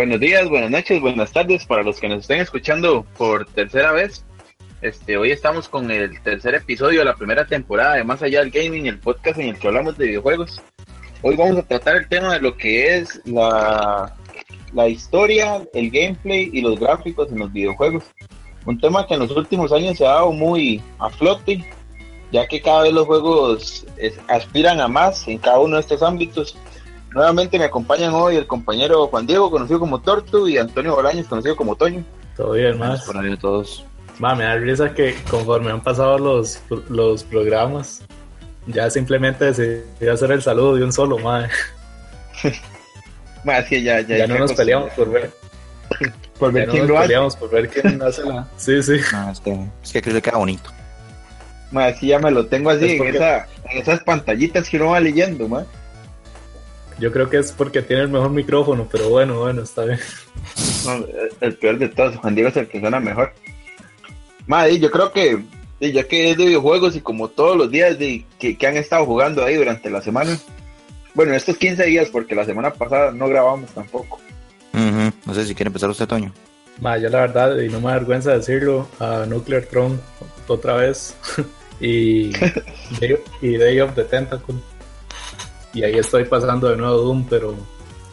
Buenos días, buenas noches, buenas tardes para los que nos estén escuchando por tercera vez. Este, hoy estamos con el tercer episodio de la primera temporada de Más Allá del Gaming, el podcast en el que hablamos de videojuegos. Hoy vamos a tratar el tema de lo que es la, la historia, el gameplay y los gráficos en los videojuegos. Un tema que en los últimos años se ha dado muy a flote, ya que cada vez los juegos aspiran a más en cada uno de estos ámbitos. Nuevamente me acompañan hoy el compañero Juan Diego, conocido como Tortu, y Antonio Bolaños, conocido como Toño. Todo bien, más. Ahí a todos. Ma, me da risa que conforme han pasado los, los programas, ya simplemente decidí hacer el saludo de un solo, madre. Más que ya, ya, ya no nos peleamos por ver. por ver ya quién no lo nos hace. peleamos por ver quién hace la. Sí, sí. No, es que, es que creo que queda bonito. Más sí, ya me lo tengo así Es en, porque- esa, en esas pantallitas que uno va leyendo, más. Yo creo que es porque tiene el mejor micrófono, pero bueno, bueno, está bien. No, el peor de todos, Juan Diego es el que suena mejor. Madre, yo creo que ya que es de videojuegos y como todos los días de, que, que han estado jugando ahí durante la semana. Bueno, estos 15 días, porque la semana pasada no grabamos tampoco. No sé si quiere empezar usted, Toño. Ma, yo la verdad, y no me da vergüenza decirlo, a Nuclear Throne otra vez. y, Day, y Day of the Tentacle. Y ahí estoy pasando de nuevo Doom, pero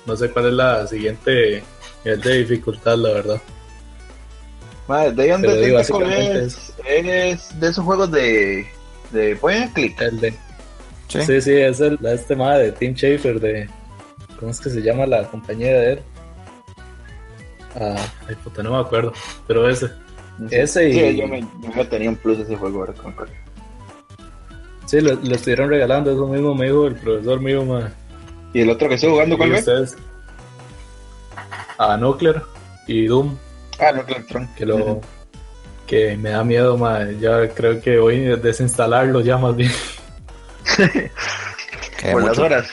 no sé cuál es la siguiente nivel de dificultad, la verdad. Madre, de Pero dónde sí, es, es, es de esos juegos de, de point click. El de, Sí. sí, sí, es el, este ma de Tim Schafer de. ¿Cómo es que se llama la compañía de él? Ah, ay, puta, no me acuerdo. Pero ese. Ese y- Sí, yo me, yo me tenía un plus ese juego ahora con Sí, lo, lo estuvieron regalando, eso mismo me dijo el profesor mío, ma. Y el otro que estoy jugando, ¿cuál ¿Y es? A Nuclear y Doom, Ah, no, Electron. que lo que me da miedo, ma. Ya creo que voy a desinstalarlo ya más bien. Por las horas.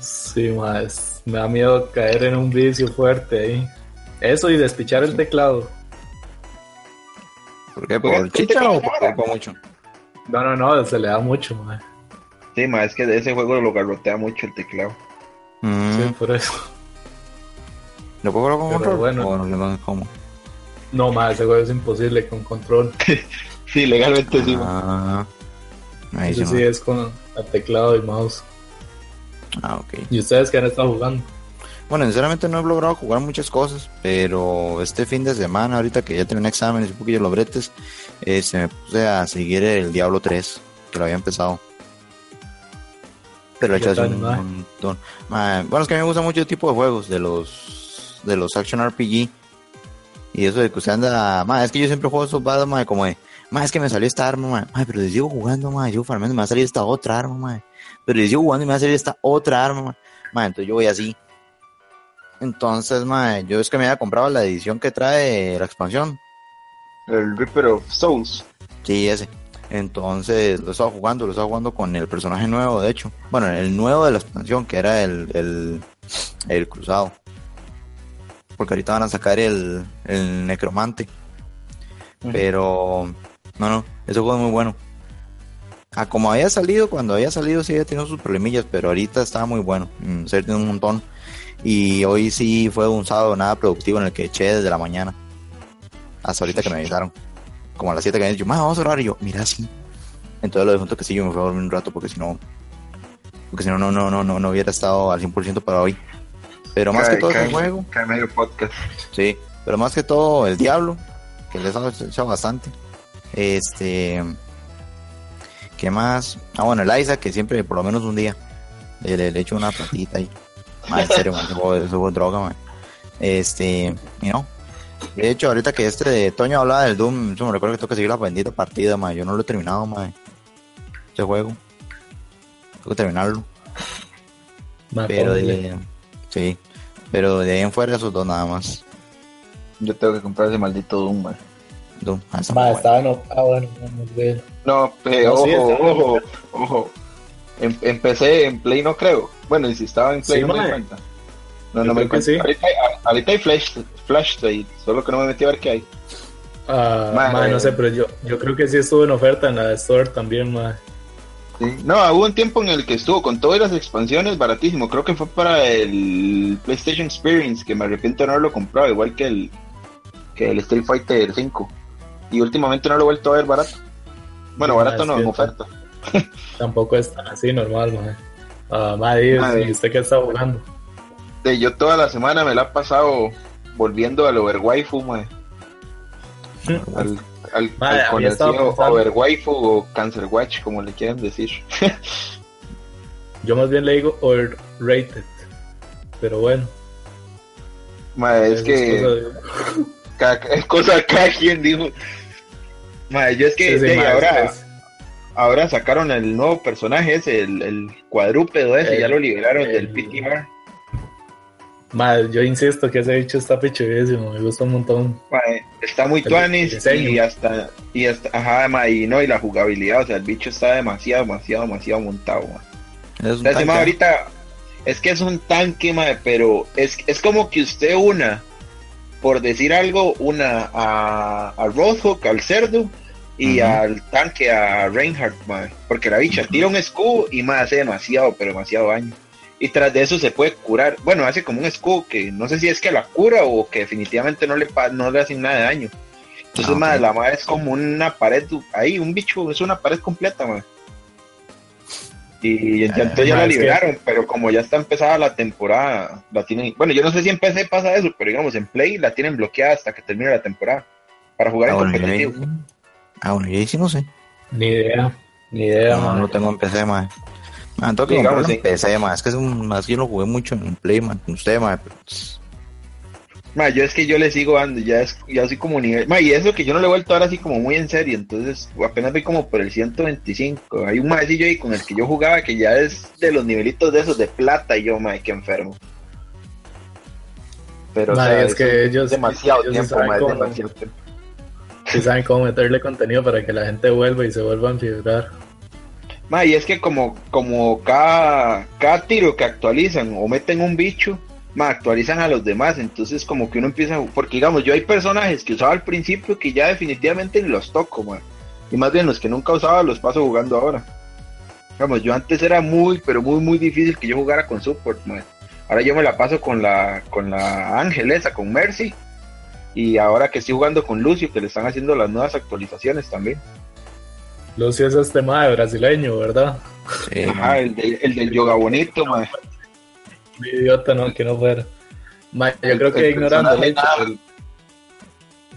Sí, ma, es- me da miedo caer en un vicio fuerte ahí. Eso y despichar el teclado. ¿Por qué? Porque- ¿Por chicha o por por mucho? No, no, no, se le da mucho, ma. Sí, ma, es que de ese juego lo garrotea mucho el teclado. Mm. Sí, por eso. ¿Lo puedo jugar con Pero control? bueno. ¿O no, no, cómo? No, ma, ese juego es imposible con control. Sí, legalmente sí, ma. Ah, ahí sí, sí es con el teclado y mouse. Ah, ok. ¿Y ustedes qué han estado jugando? Bueno, sinceramente no he logrado jugar muchas cosas, pero este fin de semana, ahorita que ya terminé exámenes y un poquillo los bretes, este, me puse a seguir el Diablo 3, que lo había empezado. Pero he ¿Qué hecho tal, un montón. Bueno, es que a mí me gusta mucho el tipo de juegos, de los de los action RPG. Y eso de que usted anda, es que yo siempre juego esos ma, como de, ma, es que me salió esta arma, ma, ma, pero les sigo jugando, ma, yo farmeando me va a salir esta otra arma, ma, pero les sigo jugando y me va a salir esta otra arma, ma, ma, entonces yo voy así. Entonces, ma, yo es que me había comprado la edición que trae la expansión. El Reaper of Souls. Sí, ese. Entonces lo estaba jugando, lo estaba jugando con el personaje nuevo, de hecho. Bueno, el nuevo de la expansión, que era el, el, el cruzado. Porque ahorita van a sacar el, el necromante. Pero, no, no, ese juego es muy bueno. Ah, como había salido, cuando había salido sí había tenido sus problemillas, pero ahorita estaba muy bueno. Mm, Se tiene un montón. Y hoy sí fue un sábado nada productivo en el que eché desde la mañana. Hasta ahorita que me avisaron. Como a las 7 que me "Ma, vamos a orar. Y yo, mira, sí. Entonces lo dejé que sí, yo me fui a dormir un rato porque si no, porque si no, no, no, no, no, no hubiera estado al 100% para hoy. Pero más Cae- que todo cae- ese juego, cae medio podcast. Sí, pero más que todo el Diablo, que les ha echado bastante. Este. ¿Qué más? Ah, bueno, el Isaac, que siempre, por lo menos un día, le, le, le echo una platita ahí. En serio, man, es droga, man. Este, y no. De hecho, ahorita que este de Toño hablaba del Doom, yo me recuerdo que tengo que seguir la bendita partida, man. Yo no lo he terminado, man. Ese juego. Tengo que terminarlo. Pero de, sí, pero de ahí en fuera esos dos nada más. Yo tengo que comprar ese maldito Doom, man. Doom, ah, está bueno. Ah. No, eh, sí, está- ojo, ojo. Em- empecé en Play, no creo. Bueno, y si estaba en Play, Sí, no me mae. di cuenta. No, Yo no me cuenta. sí. Ahorita, hay, ahorita hay Flash, Flash Trade, solo que no me metí a ver qué hay. Ah, eh. no sé, pero yo, yo creo que sí estuvo en oferta en la Store también, ma. Sí. No, hubo un tiempo en el que estuvo con todas las expansiones baratísimo. Creo que fue para el PlayStation Experience, que me arrepiento de no haberlo comprado, igual que el, que el Street Fighter 5. Y últimamente no lo he vuelto a ver barato. Bueno, Ah, barato no, en oferta. Tampoco es tan así normal, mae. Ah, Mae. ¿y usted qué está jugando? De, yo toda la semana me la he pasado volviendo al Overwaifu, mae. Al, al, Mae, al conocido Overwaifu o Cancer Watch, como le quieran decir. Yo más bien le digo overrated. Pero bueno. Mae, es que cosa de- cada, es cosa cada quien dijo. Mae, yo es que Sí, sí, de, mae, ahora, es- ahora sacaron el nuevo personaje ese, el, el cuadrúpedo ese, El- ya lo liberaron del el- PTR. mae, yo insisto que ese bicho está pichudísimo, me gusta un montón. Está muy tuanis y hasta, y hasta, ajá, y no, y la jugabilidad, o sea, el bicho está demasiado, demasiado, demasiado montado. Es un ahorita es que es un tanque, mae, pero es, es como que usted una, por decir algo, una a, a Roadhog, al cerdo, y al tanque, a Reinhardt, mae. Porque la bicha tira un escudo y más hace demasiado, pero demasiado daño. Y tras de eso se puede curar. Bueno, hace como un escudo que no sé si es que la cura o que definitivamente no le, no le hacen nada de daño. Entonces, Ah, ok. la madre es como una pared, ahí, un bicho, es una pared completa, mae. Y Ah, entonces ya la que- liberaron, pero como ya está empezada la temporada, la tienen, bueno, yo no sé si en PC pasa eso, pero digamos en Play la tienen bloqueada hasta que termine la temporada para jugar Ah, en bueno, competitivo. Ah, bueno, yo ahí sí no sé. Ni idea, ni idea, No, no tengo en PC. Man, tengo que Digamos, comprarlo en. PC, mae. Es que es un, más yo lo jugué mucho en Play, man, con usted, mae. pero, pues, Ma, yo es que yo le sigo dando, ya es, ya soy como nivel, ma, y eso que yo no le he vuelto ahora así como muy en serio, entonces apenas voy como por el 125, hay un maecillo ahí con el que yo jugaba que ya es de los nivelitos de esos de plata y yo, ma, que enfermo. Pero, o Ma, sea, es que ellos- demasiado ellos tiempo, ma, es demasiado tiempo. Saben cómo meterle contenido para que la gente vuelva y se vuelva a enfibrar. Ma, y es que como, como cada, cada tiro que actualizan o meten un bicho, ma, actualizan a los demás, entonces como que uno empieza, porque digamos, yo hay personajes que usaba al principio que ya definitivamente ni los toco, ma, y más bien los que nunca usaba los paso jugando ahora. Digamos, yo antes era muy, pero muy, muy difícil que yo jugara con support, ma. Ahora yo me la paso con la, con la Ángel esa, con Mercy, y ahora que estoy jugando con Lucio, que le están haciendo las nuevas actualizaciones también. Lucio es este mae brasileño, ¿verdad? sí, Ajá, el, de- el del yoga bonito, ma. Muy idiota, no, que no fuera. Yo El- creo que el ignorando el, hecho,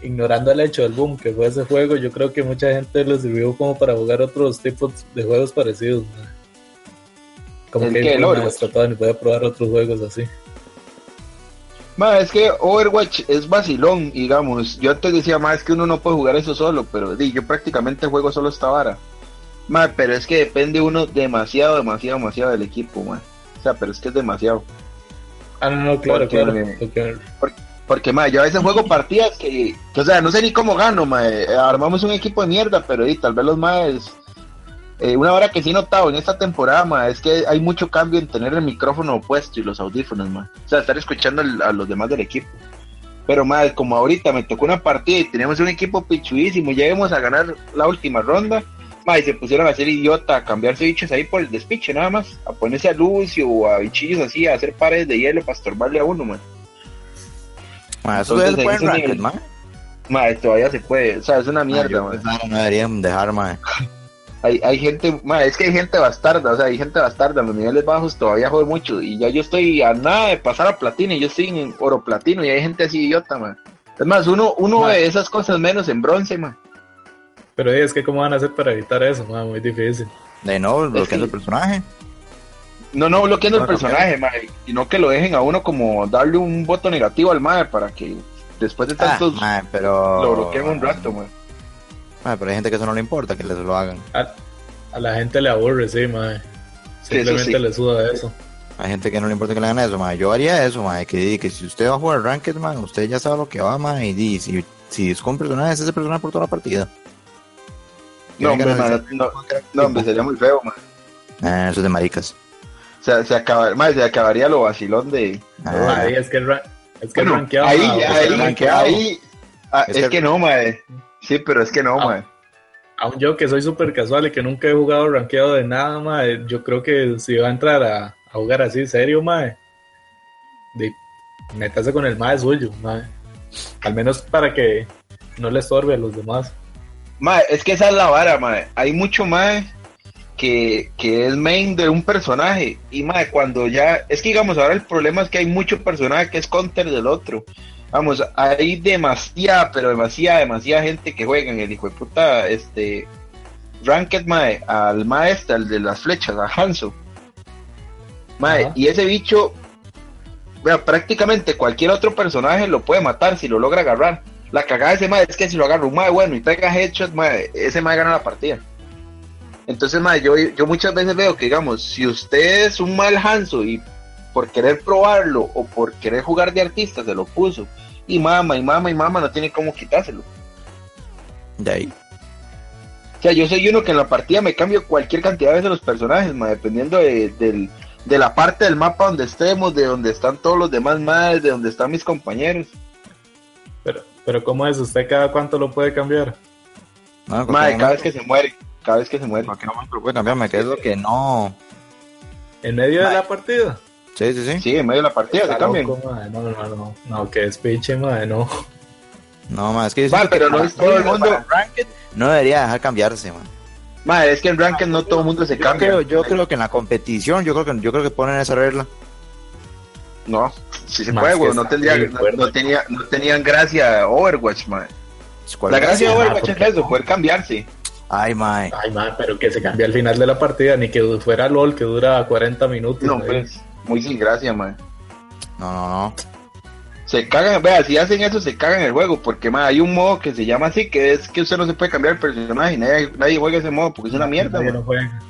ignorando el hecho del boom que fue ese juego, yo creo que mucha gente lo sirvió como para jugar otros tipos de juegos parecidos. Como ¿El que Overwatch? más trataban y podía probar otros juegos así. Ma, es que Overwatch es vacilón, digamos. Yo antes decía más que uno no puede jugar eso solo, pero di, yo prácticamente juego solo esta vara. Ma, pero es que depende uno demasiado, demasiado, demasiado del equipo, ma. O sea, pero es que es demasiado. Ah, no, no, claro, Porque- claro. porque- Porque, ma, yo a veces juego partidas que, que, o sea, no sé ni cómo gano, ma. eh, Armamos un equipo de mierda, pero di, tal vez los más... Eh, una hora que sí he notado en esta temporada, ma, es que hay mucho cambio en tener el micrófono opuesto y los audífonos, ma. O sea, estar escuchando a los demás del equipo. Pero, ma, como ahorita me tocó una partida y tenemos un equipo pichuísimo, lleguemos a ganar la última ronda, ma, y se pusieron a hacer idiota, a cambiarse bichos ahí por el despiche, nada más. A ponerse a Lucio o a bichillos así, a hacer paredes de hielo para estorbarle a uno, ma. Mae, eso entonces, puede en nivel-. Ma, todavía se puede, o sea, es una mierda, yo ma. no deberían dejar, mae. Hay, hay gente, ma, es que hay gente bastarda, o sea, hay gente bastarda, los niveles bajos todavía joder mucho, y ya yo estoy a nada de pasar a platino, y yo estoy en oro platino, y hay gente así idiota, man. Es más, uno, uno Ma. ve esas cosas menos en bronce, man. Pero eh, es que cómo van a hacer para evitar eso, mae? muy difícil. De nuevo, bloqueando que- el personaje. No, no bloqueando el personaje, man, sino que lo dejen a uno como darle un voto negativo al mae para que después de Ah, tantos pero... lo bloqueen un rato, man. Mae, pero hay gente que eso no le importa, que les lo hagan. A, a la gente le aburre, sí, eso Simplemente sí. le suda eso. Hay gente que no le importa que le hagan eso, mae. Yo haría eso, mae. Que, que si usted va a jugar Ranked, mae, usted ya sabe lo que va, mae. Y si, si es con personaje, es ese personaje por toda la partida. No, hombre, man, no, no, hombre, sería muy feo, man. Ah, eso es de maricas. O sea, se, acaba, man, se acabaría lo vacilón de... Ah, Ahí es que el, es que el Bueno, rankeado, ahí, ahí, el rankeado- ahí, ah, Es es, que- que no, mae. Sí, pero es que no, Ah. mae. aún yo que soy súper casual y que nunca he jugado rankeado de nada, mae, yo creo que si va a entrar a, a jugar así serio, mae, de, métase con el mae suyo, mae. Al menos para que no le estorbe a los demás. Mae, es que esa es la vara, mae. Hay mucho mae que, que es main de un personaje. Y mae, cuando ya. Es que digamos, ahora el problema es que hay mucho personaje que es counter del otro. Vamos, hay demasiada, pero demasiada, demasiada gente que juega en el hijo de puta, este. Ranked Mae, al maestro, al de las flechas, a Hanzo. Mae, y ese bicho, vea, prácticamente cualquier otro personaje lo puede matar si lo logra agarrar. La cagada de ese mae es que si lo agarra un mae bueno y pega headshot, mae, ese mae gana la partida. Entonces, mae, yo, yo muchas veces veo que, digamos, si usted es un mal Hanzo y por querer probarlo o por querer jugar de artista se lo puso, y mama, y mama, y mama, no tiene cómo quitárselo. De ahí. O sea, yo soy uno que en la partida me cambio cualquier cantidad de veces los personajes, mae, dependiendo de, del- de la parte del mapa donde estemos, de donde están todos los demás más, de donde están mis compañeros. Pero, pero ¿cómo es? ¿Usted cada cuánto lo puede cambiar? No, cada vez que se muere, cada vez que se muere. en cualquier momento lo puede cambiar, me quedo que no. ¿En medio de la partida? Sí, sí, sí. Sí, en medio de la partida se cambian. No, no, no. No, que despiche, mae, no. No, más es que siento pero que no es todo el mundo. Ranked no debería dejar cambiarse, man. Mae, es que en Ranked no todo el mundo se Yo cambia. creo, yo creo que en la competición, yo creo que yo creo que ponen esa regla. No, si se Más puede, güey, no, tendría, no, tenía, no tenían gracia Overwatch, mae. ¿Cuál La gracia de Ah, Overwatch ¿por es eso, poder cambiarse. Ay, mae. Ay, mae, pero que se cambie al final de la partida, ni que fuera LOL que dura 40 minutos. No, pues, muy sin gracia, mae. No, no, no. Se cagan, vea, si hacen eso se cagan el juego, porque mae, hay un modo que se llama así, que es que usted no se puede cambiar el personaje nadie, nadie juega ese modo porque es una mierda, Nadie lo juega.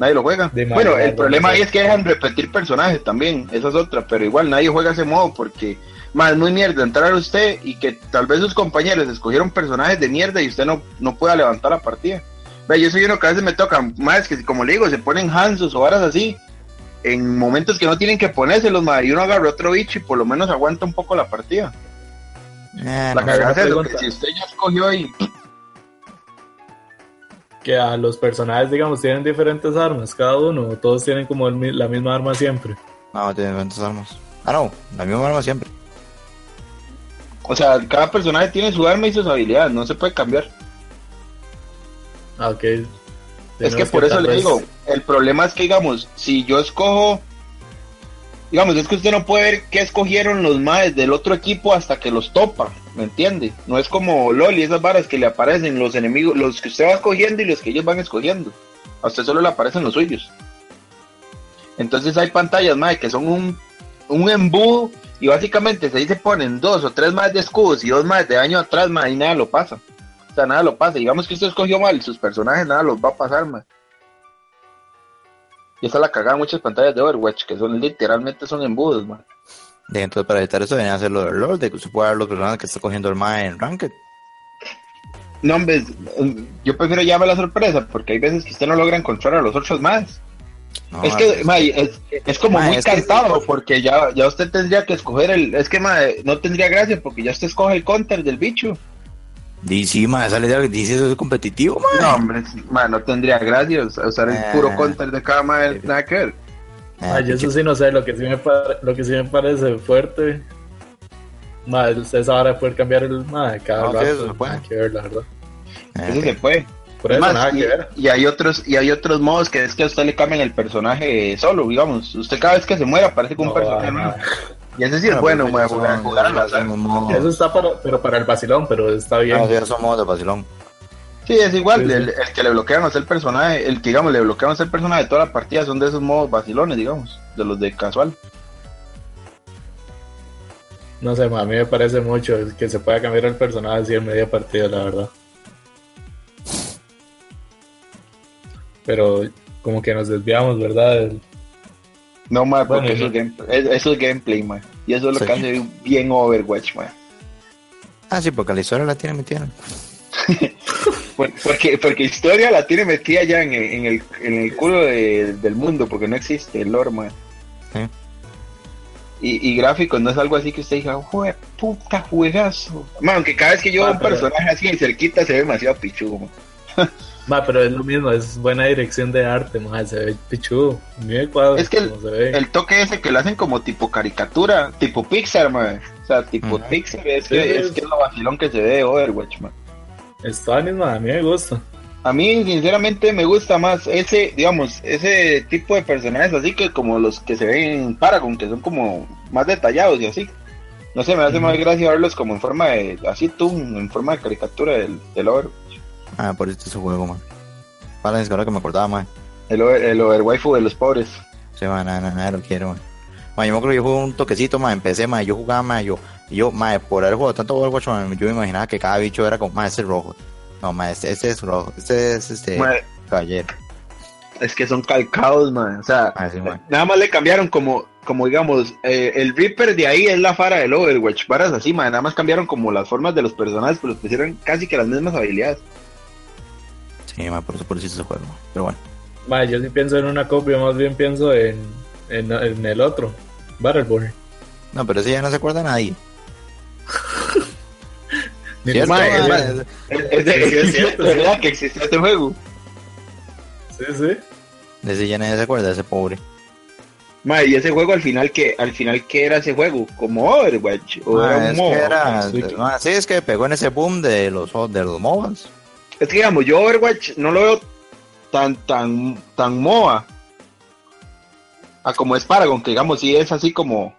nadie lo juega. De bueno, el problema ahí es que dejan repetir personajes también, esa es otra, pero igual nadie juega ese modo porque más muy mierda entrar a usted y que tal vez sus compañeros escogieron personajes de mierda y usted no, no pueda levantar la partida. Ve, yo soy uno que a veces me toca, más que como le digo, se ponen Hansos o varas así, en momentos que no tienen que ponérselos, madre, y uno agarra otro bicho y por lo menos aguanta un poco la partida. Eh, La no, cagada es pregunta. que si usted ya escogió y Que a los personajes, digamos, tienen diferentes armas, cada uno, o todos tienen como el la misma arma siempre. no, tiene diferentes armas. Ah, no, la misma arma siempre. O sea, cada personaje tiene su arma y sus habilidades, no se puede cambiar. Ah, ok. Es que por eso le digo, el problema es que, digamos, si yo escojo, digamos, es que usted no puede ver qué escogieron los maes del otro equipo hasta que los topa, ¿me entiende? No es como LOL y esas varas que le aparecen los enemigos, los que usted va escogiendo y los que ellos van escogiendo. A usted solo le aparecen los suyos. Entonces hay pantallas, mae, que son un, un embudo y básicamente ahí se ponen dos o tres más de escudos y dos más de daño atrás, mae, y nada lo pasa. O sea, nada lo pasa. Digamos que usted escogió mal sus personajes, nada los va a pasar, mae. Y esa la cagada en muchas pantallas de Overwatch, que son literalmente son embudos, man. De, entonces, para evitar eso, venía a hacerlo del LOL, de que se pueda ver los personajes que está cogiendo el mae en Ranked. No, hombre, yo prefiero llamarme la sorpresa, porque hay veces que usted no logra encontrar a los otros más. No, es que, es- mae, es, es como muy es que- cantado, porque ya, ya usted tendría que escoger el... Es que, no tendría gracia, porque ya usted escoge el counter del bicho. Esa idea que dice eso es competitivo, mae. No, hombre, no tendría gracia us- usar el Ah. puro counter de cada mae, nada que ver. Ah, yo eso sí no sé, lo que sí me, lo que sí me parece fuerte. Madre, ustedes ahora poder cambiar el madre cada No, rato. eso se puede. nada que ver, la verdad. ah, Eso se puede. Por Es eso más, nada y, que ver. y hay otros y hay otros modos que es que a usted le cambian el personaje solo, digamos. Usted cada vez que se muere aparece con un No, personaje nuevo. Y ese sí es Ah, bueno, esos jugar, son- jugar al azar. Eso está para, pero para el vacilón, pero está bien. No, sí, esos son modos de vacilón. Sí, es igual, Sí, sí. El, el que le bloquean a el personaje, el que digamos le bloquean a el personaje de toda la partida son de esos modos vacilones, digamos, de los de casual. No sé, a mí me parece mucho que se pueda cambiar el personaje así en media partida, la verdad. Pero como que nos desviamos, ¿verdad? El- No, porque Bueno, eso, y- es game- es- eso es gameplay, mae. Y eso es lo Sí. que hace bien Overwatch, mae. Ah, sí, porque la historia la tiene metida. Por- Porque, porque historia la tiene metida ya en el, en el, en el culo de- del mundo, porque no existe el lore. Sí. Y, y gráficos no es algo así que usted diga, jue puta juegazo. Man, aunque cada vez que yo veo Ah, un pero- personaje así en cerquita se ve demasiado pichudo, man. Ma, pero es lo mismo, es buena dirección de arte, ma, se ve pichudo. Es que el, cómo se ve. el toque ese que lo hacen como tipo caricatura, tipo Pixar, man. O sea, tipo. Pixar, es Sí, que, es- es que es lo vacilón que se ve de Overwatch, man. Está misma, a mí me gusta. A mí, sinceramente, me gusta más ese, digamos, ese tipo de personajes así que como los que se ven en Paragon, que son como más detallados y así. No sé, me hace más gracia verlos como en forma de, así tú, en forma de caricatura del, del Overwatch. Ah, por eso ese juego, man. Para es ahora que me acordaba, man. El, over, el overwaifu de los pobres. Sí, man, nada, nada, nada lo quiero, man. Man, yo me acuerdo que yo jugué un toquecito, man, empecé, man, yo jugaba, man, yo, yo, man, por haber jugado tanto Overwatch, man, yo me imaginaba que cada bicho era como, man, ese es rojo. No, man, este, este es rojo, este es, este, Man, caballero. es que son calcados, man. O sea, Ah, sí, man. nada más le cambiaron como, como digamos, eh, el Reaper de ahí es la fara del Overwatch. Varas así, man. Nada más cambiaron como las formas de los personajes, pero pusieron casi que las mismas habilidades. Sí, por eso, por ese juego. Pero bueno. Ma, yo sí pienso en una copia, más bien pienso en, en, en el otro, Battleborn. No, pero ese ya no se acuerda nadie. Ni ¿Cierto. Es, es de- Sí, es es cierto, verdad que existe este juego. Sí, sí. De ese ya nadie se acuerda, ese pobre. Ma, y ese juego al final que al final qué era ese juego, como Overwatch o Ah, era un es que MOBA? era, sí. sí, es que pegó en ese boom de los, de los MOBAs. Es que digamos, yo Overwatch no lo veo tan tan tan MOBA. A como es Paragon, que digamos sí es así como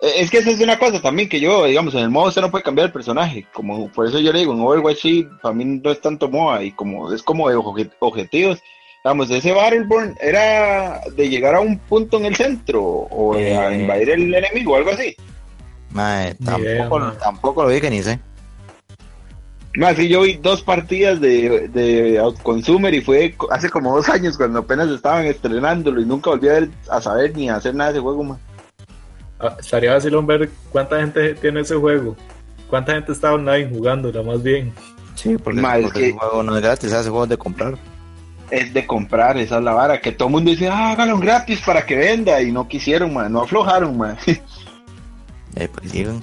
eh, es que esa es una cosa también que yo, digamos, en el modo usted no puede cambiar el personaje, como por eso yo le digo, en Overwatch sí, para mí no es tanto MOBA y como es como de obje- objetivos. Digamos, ese Battleborn era de llegar a un punto en el centro o a Eh. invadir el enemigo o algo así. Tampoco, tampoco lo vi que ni sé. No, sí, yo vi dos partidas de, de Outconsumer y fue hace como dos años cuando apenas estaban estrenándolo y nunca volví a, ver- a saber ni a hacer nada de ese juego, man. Ah, estaría vacilón ver cuánta gente tiene ese juego. Cuánta gente está online jugándola, más bien. Sí, porque, Ma, es porque que- ese juego no es gratis, ese juego es de comprar. Es de comprar, esa es la vara, que todo el mundo dice, ah, hágalo gratis para que venda, y no quisieron, man, no aflojaron, man. Eh, pues sigan.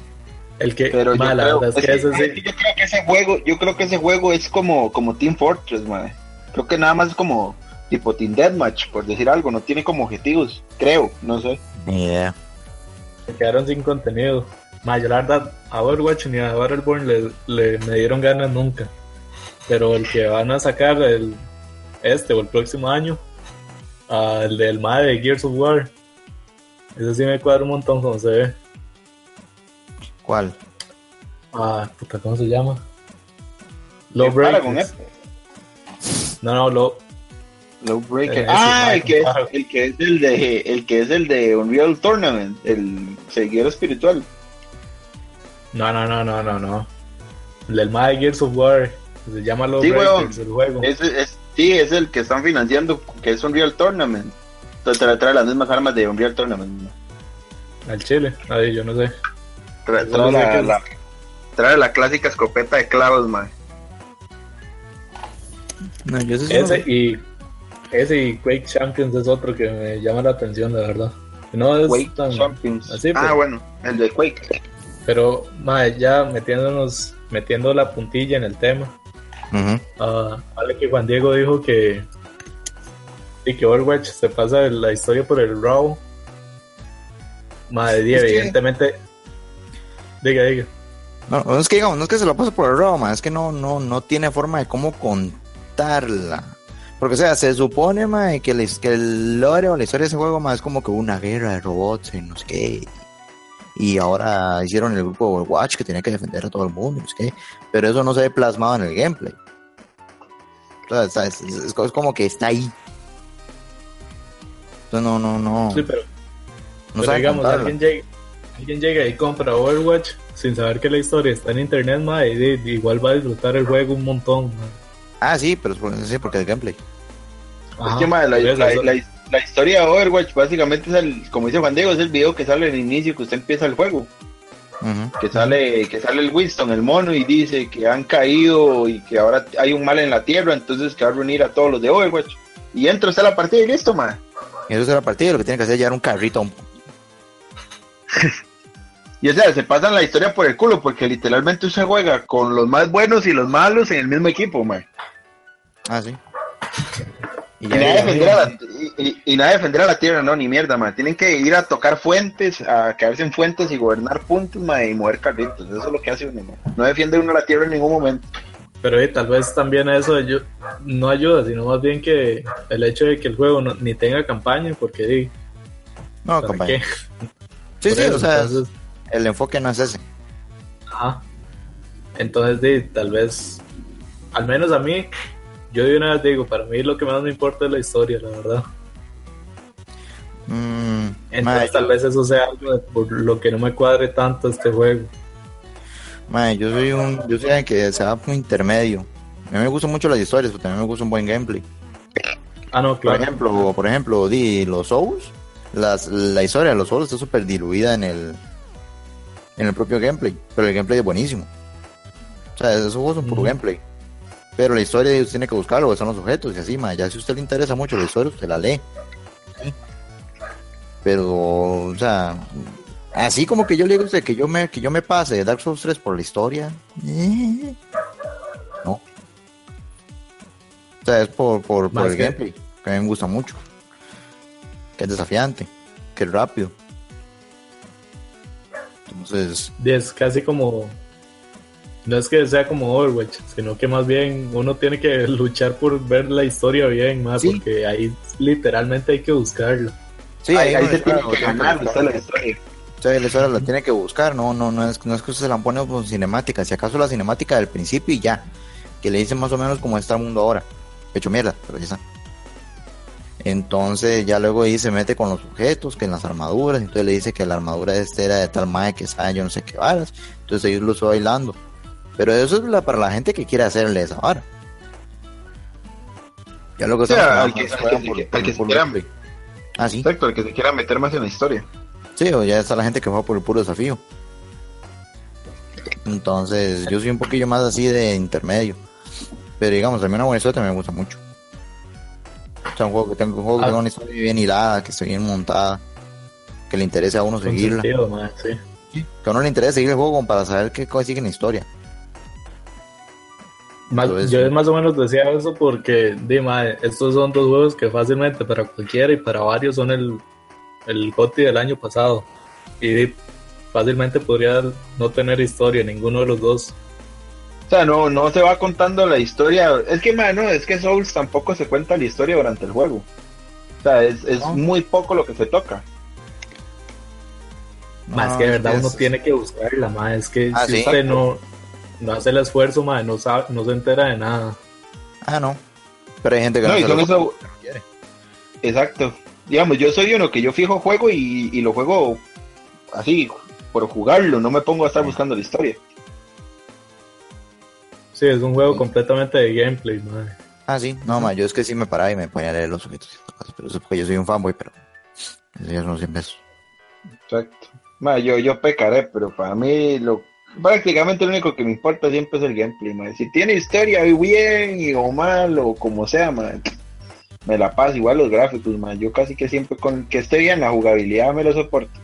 El que, Pero yo creo, es que es sí. yo creo que ese juego, yo creo que ese juego es como, como Team Fortress, man. Creo que nada más es como tipo Team Deathmatch, por decir algo, no tiene como objetivos, creo, no sé. Ni idea. Se quedaron sin contenido. Ma, yo la verdad, a Overwatch ni a Battleborn le, le me dieron ganas nunca. Pero el que van a sacar el, este o el próximo año, ah, el del MAD de Gears of War, ese sí me cuadra un montón como se ve. ¿Cuál? Ah, puta, ¿cómo se llama? ¿Qué Low Breakers. No, no, Low. Low Breaker. Eh, ah, el que, es, el que es el de el que es el de Unreal Tournament, el seguidor espiritual. No, no, no, no, no, no. El del MAD de Gears of War. Se llama Low Sí, Breakers, el juego. Es, sí, es el que están financiando, que es Unreal Tournament. Entonces trae, trae las mismas armas de Unreal Tournament. ¿no? Al Chile. Ay, yo no sé. Trae, la, la- trae la clásica escopeta de clavos, man. No, yo sé Ese no- y ese y Quake Champions es otro que me llama la atención, la verdad. No es Quake tan- Champions. así, ah, pero- bueno, el de Quake. pero mae, ya metiéndonos, metiendo la puntilla en el tema. Ah, vale que Juan Diego dijo que y que Overwatch se pasa la historia por el Raw. Madre, Es que- evidentemente. Diga, diga. No, no es que digamos, no es que se lo pase por el robo, man, es que no, no, no tiene forma de cómo contarla. Porque, o sea, se supone, man, que, la- que el lore o la historia de ese juego, man, es como que una guerra de robots y no sé qué. Y ahora hicieron el grupo Overwatch que tenía que defender a todo el mundo, no sé qué. Pero eso no se ve plasmado en el gameplay. O sea, es, es- es como que está ahí. Entonces no, no, no. Sí, pero, no pero sabe digamos, alguien llega, alguien llega y compra Overwatch sin saber que la historia está en internet, madre, y igual va a disfrutar el juego un montón. mae. Ah, sí, pero es sí, porque el gameplay. es que, man, la, historia de Overwatch básicamente es el, como dice Juan Diego, es el video que sale al inicio que usted empieza el juego. Que sale que sale el Winston, el mono, y dice que han caído y que ahora hay un mal en la tierra, entonces que va a reunir a todos los de Overwatch. Y entra está la partida y listo, man. Y eso es la partida, lo que tiene que hacer es llevar un carrito a un Y o sea, se pasan la historia por el culo, porque literalmente usted juega con los más buenos y los malos en el mismo equipo, man. Ah, sí. Y, nada defender a la, y, nada defender a la tierra, no, ni mierda, man. Tienen que ir a tocar fuentes, a quedarse en fuentes y gobernar puntos, man, y mover carritos. Eso es lo que hace uno, No defiende uno la tierra en ningún momento. Pero eh, tal vez también eso no ayuda, sino más bien que el hecho de que el juego ni tenga campaña, porque... no, campaña. Sí, sí, o sea, el enfoque no es ese. Ajá. Entonces, tal vez, al menos a mí, yo de una vez digo, para mí lo que más me importa es la historia, la verdad. Mm, Entonces tal vez eso sea algo por lo que no me cuadre tanto este juego. yo soy un, yo soy alguien que se va por intermedio. A mí me gustan mucho las historias, pero también me gusta un buen gameplay. Ah, no, claro. Por ejemplo, por ejemplo, di los Souls, las, la historia de los Souls está súper diluida en el en el propio gameplay, pero el gameplay es buenísimo. O sea, esos juegos son puro gameplay. Pero la historia usted tiene que buscarlo, son los objetos y así, más. Ya si a usted le interesa mucho la historia, usted la lee. Pero, o sea, así como que yo le digo a usted que yo me, que yo me pase de Dark Souls 3 por la historia. Eh, no. O sea, es por, por, por el gameplay, que a mí me gusta mucho. Que es desafiante, que es rápido. Entonces. Es casi como no es que sea como Overwatch, sino que más bien uno tiene que luchar por ver la historia bien, más porque ahí literalmente hay que buscarlo. Sí, ahí, se tiene que ganar la historia. Sí, la historia la tiene que buscar, no, no, no es, no es que se la pone con cinemática, si acaso la cinemática del principio y ya, que le dice más o menos cómo está el mundo ahora. Hecho mierda, pero ya está. Entonces ya luego ahí se mete con los objetos, que en las armaduras, entonces le dice que la armadura este era de tal mae que sabe yo no sé qué varas, entonces ellos lo está bailando pero eso es para la gente que quiere hacerle esa vara. Ya lo que al que, se quiera. Ah, sí. Exacto, al que se quiera meter más en la historia. Sí, o ya está la gente que juega por el puro desafío. Entonces, yo soy un poquillo más así de intermedio. Pero digamos, a mí una buena historia también me gusta mucho. O sea, un juego que tenga, un juego que tenga una historia bien hilada, que esté bien montada, que le interese a uno seguirla. Que a uno le interese seguir el juego como para saber qué sigue en la historia yo más o menos decía eso porque, dime, estos son dos juegos que fácilmente para cualquiera y para varios son el, el GOTY del año pasado. Y fácilmente podría no tener historia ninguno de los dos. O sea, no, no se va contando la historia. Es que, mano, es que Souls tampoco se cuenta la historia durante el juego. O sea, es, muy poco lo que se toca. Más que de verdad uno tiene que buscarla, más es que ah, si usted no, no hace el esfuerzo, madre, no, sabe, no se entera de nada. Ah, no. Pero hay gente que no, no, eso... Exacto. Digamos, yo soy uno que yo fijo juego y, y, lo juego así, por jugarlo, no me pongo a estar buscando la historia. Sí, es un juego completamente de gameplay, madre. Ah, sí, no, ma, yo es que sí me paraba y me ponía a leer los objetos pero eso porque yo soy un fanboy, pero eso ya son 100 pesos. Exacto. Ma, yo, yo pecaré, pero para mí lo prácticamente lo único que me importa siempre es el gameplay, man. Si tiene historia bien o mal o como sea, man, me la paso. Igual los gráficos, man. Yo casi que siempre con que esté bien la jugabilidad me lo soporto.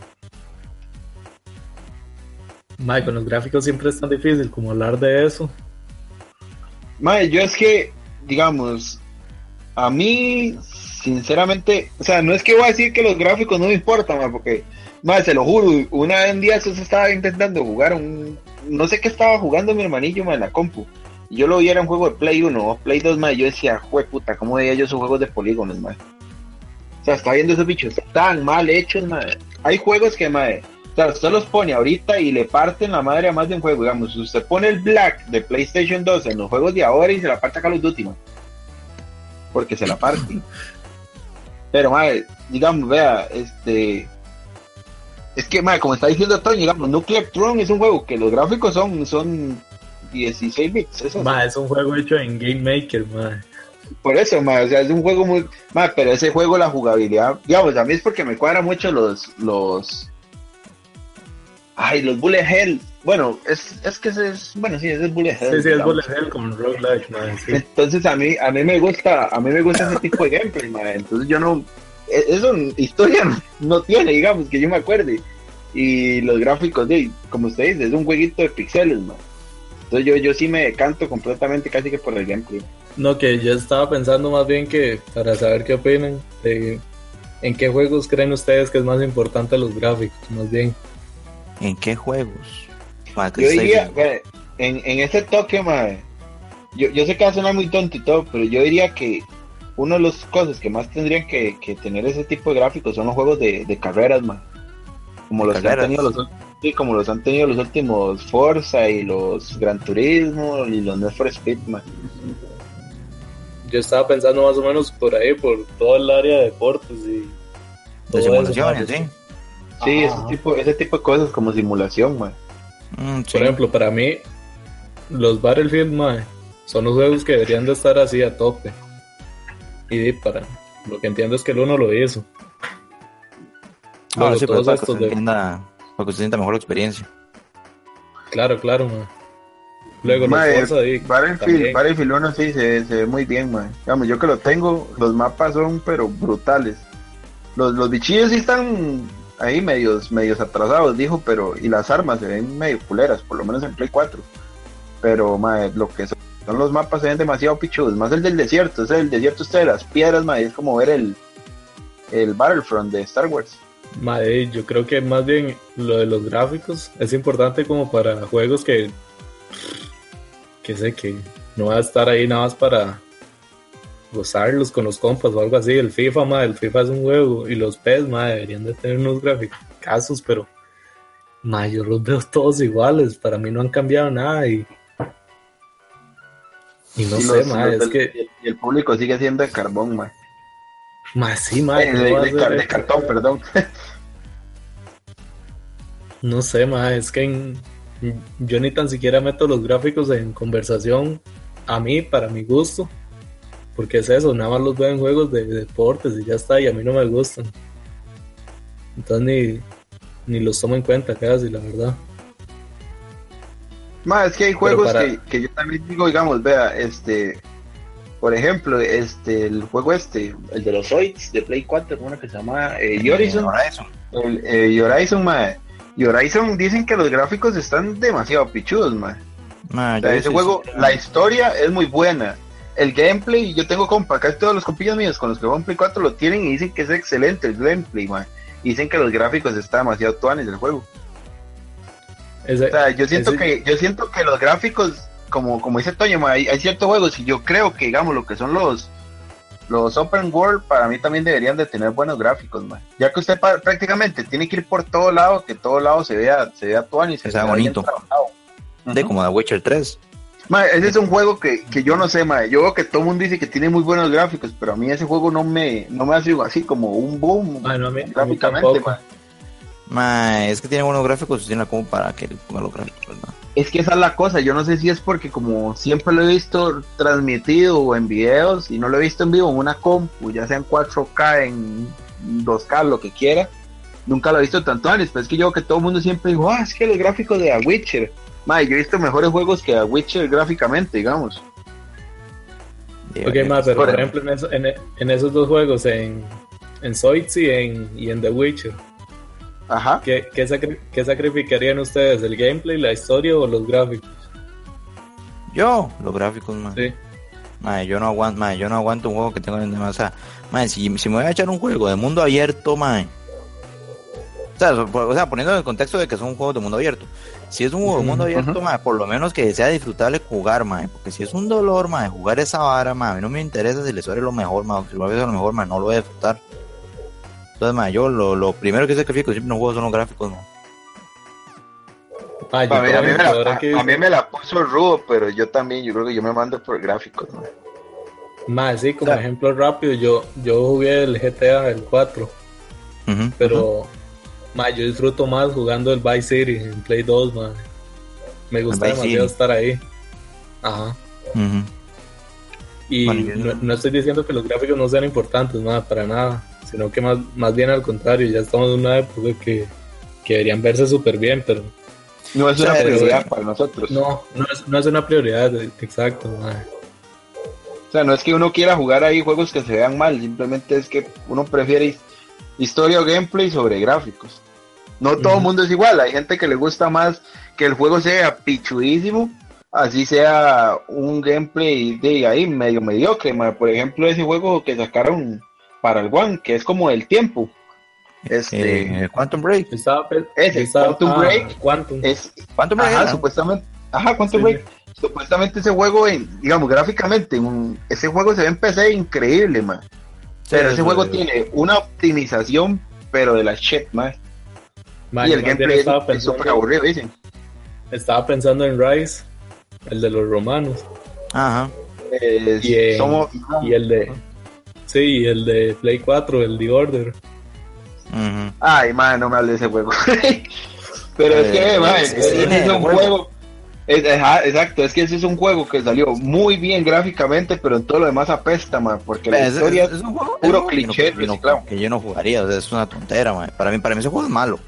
Mae, con los gráficos siempre es tan difícil como hablar de eso. Mae, yo es que, digamos, a mí, sinceramente, o sea, no es que voy a decir que los gráficos no me importan, porque más, se lo juro, una vez en día se estaba intentando jugar un. No sé qué estaba jugando mi hermanillo en la compu. Y yo lo vi, era un juego de Play 1 o Play 2, más. Yo decía, jue puta, ¿cómo veía yo esos juegos de polígonos, más? O sea, está viendo esos bichos tan mal hechos, madre. Hay juegos que, madre, o sea, usted los pone ahorita y le parten la madre a más de un juego. Digamos, usted pone el Black de PlayStation 2 en los juegos de ahora y se la parte a Call of Duty, Porque se la parte. Pero, madre, digamos, vea, este es que, madre, como está diciendo Tony, digamos, Nuclear Throne es un juego que los gráficos son, son 16 bits. ¿es, es un juego hecho en Game Maker, madre. Por eso, madre, o sea, es un juego muy... Madre, pero ese juego, la jugabilidad, digamos, a mí es porque me cuadra mucho los... los Ay, los Bullet Hell. Bueno, es, es que es, bueno, sí, es Bullet Hell. Sí, sí, es Bullet Hell con roguelike, madre, sí. Entonces a mí, a mí me gusta, a mí me gusta ese tipo de gameplay, madre. Entonces yo no, e-, eso historia no tiene, digamos, que yo me acuerde. Y los gráficos, de, como usted dice, es un jueguito de pixeles, man. Entonces yo, yo sí me canto completamente casi que por el gameplay. No, que yo estaba pensando más bien que para saber qué opinan, de en qué juegos creen ustedes que es más importante los gráficos, más bien. ¿En qué juegos? Yo diría, que en, en ese toque, madre, yo, yo sé que va a sonar muy tonto y todo, pero yo diría que una de las cosas que más tendrían que, que tener ese tipo de gráficos son los juegos de, de carreras, man. Como los, que han tenido los, sí, como los han tenido los últimos Forza y los Gran Turismo y los Need for Speed, man. Yo estaba pensando más o menos por ahí, por todo el área de deportes y... De simulaciones, sí. Sí, ese tipo, ese tipo de cosas como simulación, man. Mm, sí. Por ejemplo, para mí, los Battlefield, man, son los juegos que deberían de estar así a tope. Y para lo que entiendo es que el uno lo hizo. Luego, ah, sí, todos para, estos que de... entienda, para que se sienta mejor la experiencia. Claro, claro, man. Luego ma, los Forza Battlefield, Battlefield 1 sí se, se, ve muy bien, man. Digamos, yo que lo tengo, los mapas son pero brutales. Los, los bichillos sí están ahí medios, medios atrasados, dijo, pero y las armas se ven medio culeras, por lo menos en Play 4. Pero ma, lo que son son los mapas se ven demasiado pichudos, más el del desierto, es el desierto usted de las piedras, madre, es como ver el, el Battlefront de Star Wars. Madre, yo creo que más bien lo de los gráficos es importante como para juegos que que sé que no va a estar ahí nada más para gozarlos con los compas o algo así. El FIFA, madre, el FIFA es un juego y los PES, madre, deberían de tener unos gráficos, pero madre, yo los veo todos iguales, para mí no han cambiado nada y y no sé, más es que... Y el público sigue siendo de carbón, más. Más sí, más. Eh, de, cartón, perdón. no sé, más es que yo ni tan siquiera meto los gráficos en conversación a mí, para mi gusto. Porque es eso, nada más los veo en juegos de, deportes y ya está, y a mí no me gustan. Entonces ni, ni los tomo en cuenta casi, la verdad. Más es que hay juegos que, que, yo también digo, digamos, vea, este, por ejemplo, este, el juego este, el de los Zoids de Play 4, uno que se llama eh, Horizon. El, eh, Horizon, ma, y Horizon dicen que los gráficos están demasiado pichudos, ma. ese juego, la historia es muy buena. El gameplay, yo tengo compa, casi todos los compillas míos con los que van Play 4 lo tienen y dicen que es excelente el gameplay, ma. dicen que los gráficos están demasiado tuanes del juego o sea, yo siento que yo siento que los gráficos, como, como dice Toño, hay, hay, ciertos juegos y yo creo que digamos lo que son los los open world para mí también deberían de tener buenos gráficos, man. ya que usted prácticamente tiene que ir por todo lado, que todo lado se vea se vea y se vea bonito. De como The Witcher 3. Ese es un juego que, que yo no sé, ma. yo veo que todo el mundo dice que tiene muy buenos gráficos, pero a mí ese juego no me no me hace así como un boom gráficamente, es que tiene buenos gráficos, tiene como para que ponga los gráficos, ¿verdad? Es que esa es la cosa, yo no sé si es porque como siempre lo he visto transmitido o en videos y no lo he visto en vivo en una compu, ya sea en 4K, en 2K, lo que quiera, nunca lo he visto tanto antes, pero es que yo que todo el mundo siempre dijo, ah, es que los gráficos de A Witcher, ma, yo he visto mejores juegos que A Witcher gráficamente, digamos. Ok, más, pero por ejemplo en, esos dos juegos, en, en y en, y en The Witcher, Ajá. ¿Qué, qué, sacrificarían ustedes? ¿El gameplay, la historia o los gráficos? Yo, los gráficos, man. Sí. yo no aguanto, yo no aguanto un juego que tengo en o sea, si, si, me voy a echar un juego de mundo abierto, man. O sea, o sea, poniendo en el contexto de que son un juego de mundo abierto. Si es un juego de mundo abierto, por lo menos que sea disfrutable jugar, man. Porque si es un dolor, man, jugar esa vara, man, a mí no me interesa si le suele lo mejor, man. Si lo a lo mejor, man, no lo voy a disfrutar. Entonces, yo lo, lo, primero que sacrifico siempre en los juegos son los gráficos, a, mí, me la, a, mí, me la, puso rudo, pero yo también, yo creo que yo me mando por gráficos, ¿no? Más, sí, como ejemplo rápido, yo, yo jugué el GTA, el 4, pero más, yo disfruto más jugando el Vice City en Play 2, man. Me gusta demasiado estar ahí. Ajá. Y no, no, estoy diciendo que los gráficos no sean importantes, nada, para nada sino que más, más bien al contrario, ya estamos en una época que, que deberían verse súper bien, pero... No es una prioridad para nosotros. No, no es, no es una prioridad, exacto. O sea, no es que uno quiera jugar ahí juegos que se vean mal, simplemente es que uno prefiere historia o gameplay sobre gráficos. No todo el mundo es igual, hay gente que le gusta más que el juego sea pichudísimo así sea un gameplay de ahí medio mediocre, mae. por ejemplo ese juego que sacaron para el One, que es como el tiempo. Este, Eh, Quantum Break. Estaba, Ese, estaba- Quantum ah, Break. Quantum. es, Quantum Break. ajá, era? supuestamente, ajá, Quantum Sí, Break. Supuestamente ese juego, en, digamos, gráficamente, un- ese juego se ve en PC increíble, man. Pero ese juego tiene una optimización, pero de la shit, man. Man, y el gameplay es- súper aburrido, dicen. Estaba pensando en Rise, el de los romanos. Ajá. Eh, Y en- somos, Y el de. Sí, y el de Play 4, el The Order. Ujú. Ay, man, no me hables de ese juego. Pero es que, Eh, man, es- es ese cine, es un juego. exacto, es que ese es un juego que salió muy bien gráficamente, pero en todo lo demás apesta, man, porque la Es, historia es- es un juego, puro que cliché no- que, no, que yo no jugaría, o sea, es una tontera, man. Para mí, para mí ese juego es malo.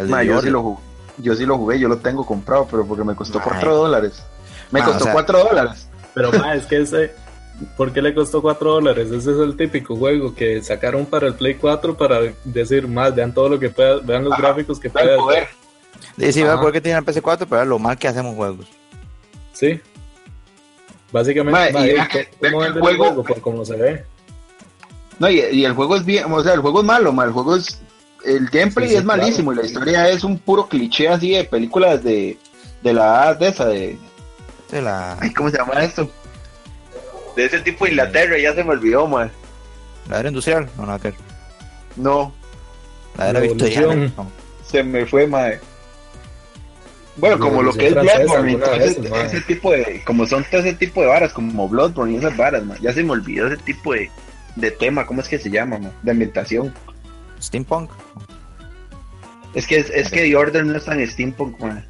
El de Ma, The yo, sí lo jugué, yo sí lo jugué, yo lo tengo comprado, pero porque me costó Ma, 4 dólares. Me Ma, costó o sea- 4 dólares. Pero ma, es que ese. ¿Por qué le costó 4 dólares? Ese es el típico juego que sacaron para el Play 4 para decir más, vean todo lo que pueda, vean los Ajá, gráficos que Da el pueda. poder. Sí, sí, Ajá. vea por qué tiene el PC4, pero es lo mal que hacemos juegos. Sí. Básicamente, Ma, y ma, vea ¿y que- ¿cómo vea que el juego- juego? Por cómo se ve. No, y, y el juego es bien, o sea, el juego es malo, ma, el juego es. El gameplay Sí, sí, es malísimo y la historia es un puro cliché así de películas de, de la de esa, de. De la, Ay, ¿cómo se llama esto? De ese tipo de Inglaterra, ya se me olvidó, man. la era industrial, no, nada que. No, La era victoriana. no. se me fue, man. Bueno, como lo que es Bloodborne, ese tipo de, como son todo ese tipo de varas, como Bloodborne y esas varas, man. Ya se me olvidó ese tipo de, de tema, ¿cómo es que se llama, man? De ambientación. Steampunk. Es que es, es que The Order no es tan steampunk, man.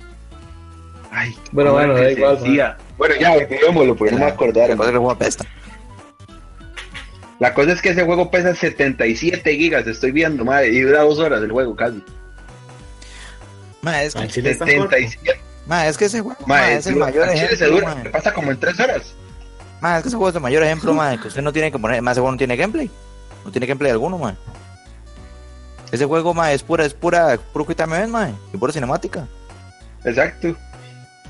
Ay, Bueno, ¿cómo era bueno, da igual, man. decía? Bueno, ya, olvidémoslo, porque no me acordar. La cosa es que el juego. La cosa es que ese juego pesa 77 gigas, estoy viendo, madre, y dura dos horas el juego casi. Ma, es, que, corto. 77, ma, es que ese juego ma, es el mayor se ejemplo. dura, se pasa como en tres horas. Ma, es que ese juego es el mayor ejemplo, ma, que usted no tiene que poner, más ese juego no tiene gameplay. No tiene gameplay alguno, ma. Ese juego, ma, es pura, es pura, puro quick time event, ma, y pura cinemática. Exacto.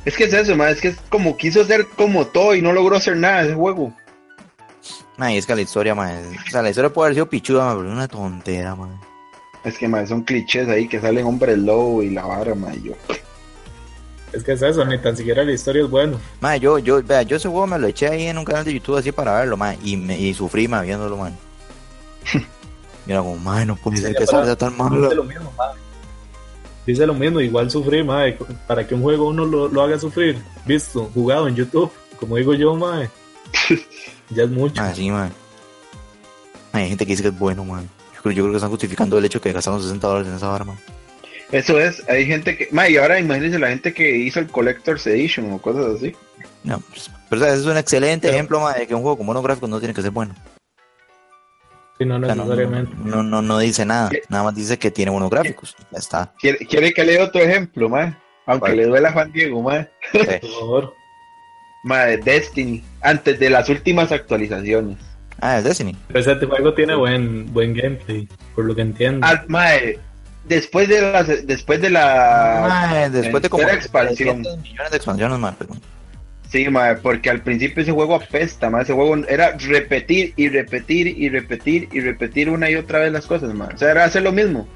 Es que es eso, madre, es que es como quiso ser como todo y no logró hacer nada ese juego. Ma, y es que la historia, ma, es- o sea, la historia puede haber sido pichuda, ma, pero es una tontera, ma. Es que, madre, son clichés ahí que salen hombres lobo y la vara, madre, y yo. Es que es eso, ni tan siquiera la historia es buena. Ma, yo, yo, vea, yo ese juego me lo eché ahí en un canal de YouTube así para verlo, ma, y, me, y sufrí, ma, viéndolo, ma. Mira, como, ma, no puede ser que salga tan Dice malo. lo mismo, ma. Dice lo mismo, igual sufrir, ma, para que un juego uno lo, lo haga sufrir. Visto, jugado en YouTube, como digo yo, ma. Ya es mucho. Ma, sí, ma. Ma, hay gente que dice que es bueno, ma. Yo creo, yo creo que están justificando el hecho que gastaron 60 dólares en esa vara, ma. Eso es, hay gente que, madre, y ahora imagínense la gente que hizo el Collector's Edition o cosas así. No, pues, pero o sea, ese es un excelente Pero- ejemplo, ma, de que un juego con buenos gráficos no tiene que ser bueno. Sí, no O sea, no, necesariamente. no, no, no dice nada. Nada más dice que tiene buenos gráficos. Ya está. ¿Quiere, quiere que le dé otro ejemplo, madre? Aunque ¿Cuál? le duela a Juan Diego, madre. Sí. Por favor. Madre, Destiny, antes de las últimas actualizaciones. Ah, el Destiny. Pero ese juego tiene buen, buen gameplay, por lo que entiendo. Al, madre, después de la, después de la, Ma, después de como tercera expansión. 300 millones de expansiones, ma, pero- sí, madre, porque al principio ese juego apesta, madre, ese juego era repetir y repetir y repetir y repetir una y otra vez las cosas, madre. O sea, era hacer lo mismo.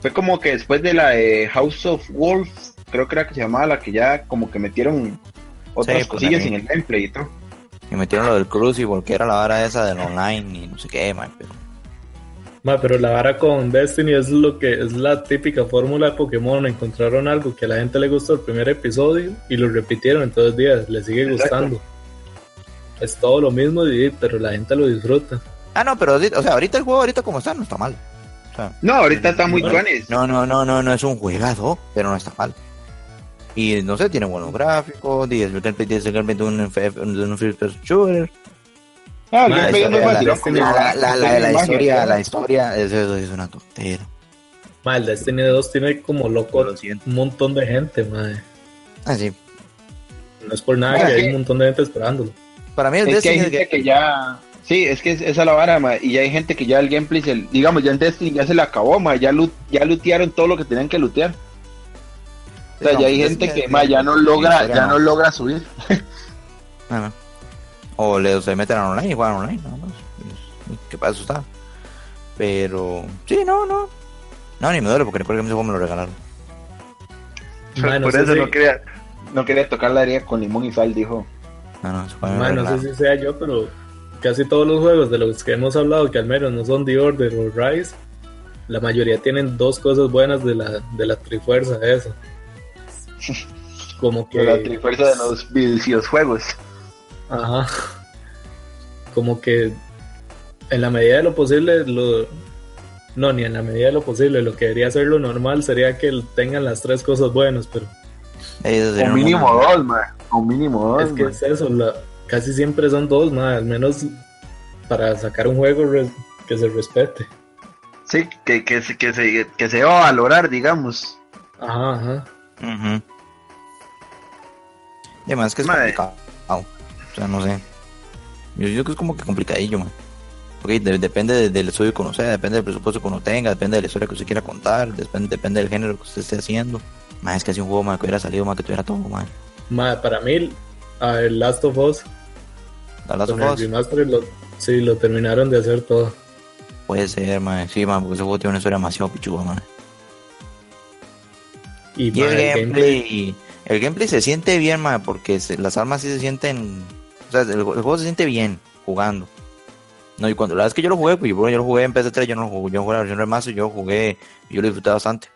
Fue como que después de la de House of Wolves, creo que era que se llamaba la que ya como que metieron otras Sí, pues, cosillas en el gameplay y todo. Y metieron lo del Crucible, que era la vara esa del online y no sé qué, ma, pero... Ma, pero la vara con Destiny es lo que es la típica fórmula de Pokémon. Encontraron algo que a la gente le gustó el primer episodio y lo repitieron en todos los días. Le sigue Exacto. gustando. Es todo lo mismo, pero la gente lo disfruta. Ah, no, pero, o sea, ahorita el juego, ahorita como está, no está mal. O sea, No, ahorita está muy no, tuanis. no, no, no, no, no es un juegazo, pero no está mal. Y no sé, tiene buenos gráficos, y es el gameplay es el gameplay de un, first shooter. Ah, el Ma, gameplay es muy la- historia, la historia, es, es, una tontera. Ma, el Destiny 2 tiene como loco Lo un montón de gente, ma. Ah, sí. No es por nada que hay que- un montón de gente esperándolo. Para mí el Es que hay Destiny gente que ya. Sí, es que es- esa es la vara, ma, y ya hay gente que ya el gameplay, se, digamos, ya en Destiny ya se le acabó, ma, ya, loot- ya lootearon todo lo que tenían que lootear. O sea, ya hay es gente que- que ma, ya no logra, ya no. logra subir. O le, se meten a online y juegan online, nada más. Que para eso está. Pero, sí, no, no. No, ni me duele porque recuerdo que ese juego me lo regalaron. Por eso no quería, no quería tocar la herida con limón y sal, dijo. No, no, ese juego me lo Ma, no sé si sea yo, pero casi todos los juegos de los que hemos hablado, que al menos no son The Order o Rise, la mayoría tienen dos cosas buenas de la, de la trifuerza, eso. Como que... La trifuerza de los videojuegos. Ajá. Como que en la medida de lo posible, lo... no, ni en la medida de lo posible, lo que debería ser lo normal sería que tengan las tres cosas buenas, pero un mínimo dos, ma. O mínimo dos, es que es eso, la- casi siempre son dos, más, al menos para sacar un juego res- que se respete. Sí, que, que, se- que, se, que se va a valorar, digamos. Ajá, ajá. Además que es complicado. O sea, no sé. Yo creo que es como que complicadillo, man. Porque de- depende de- del estudio que uno sea, depende del presupuesto que uno tenga, depende de la historia que usted quiera contar, depende, depende del género que usted esté haciendo. Más es que así un juego más que hubiera salido más que tuviera todo, man. Ma, para mí, a el Last of Us, La Last of Us remaster, lo, sí, lo terminaron de hacer todo. puede ser, man. Sí, man, porque ese juego tiene una historia demasiado pichuda, man. Y, el el gameplay, el gameplay se siente bien, man, porque se- las armas sí se sienten, o sea, el, el juego se siente bien jugando. No, y cuando la vez que yo lo jugué, pues yo, yo lo jugué en PS3, yo no lo jugué, yo jugué la versión remaster, yo jugué, y yo lo disfruté bastante.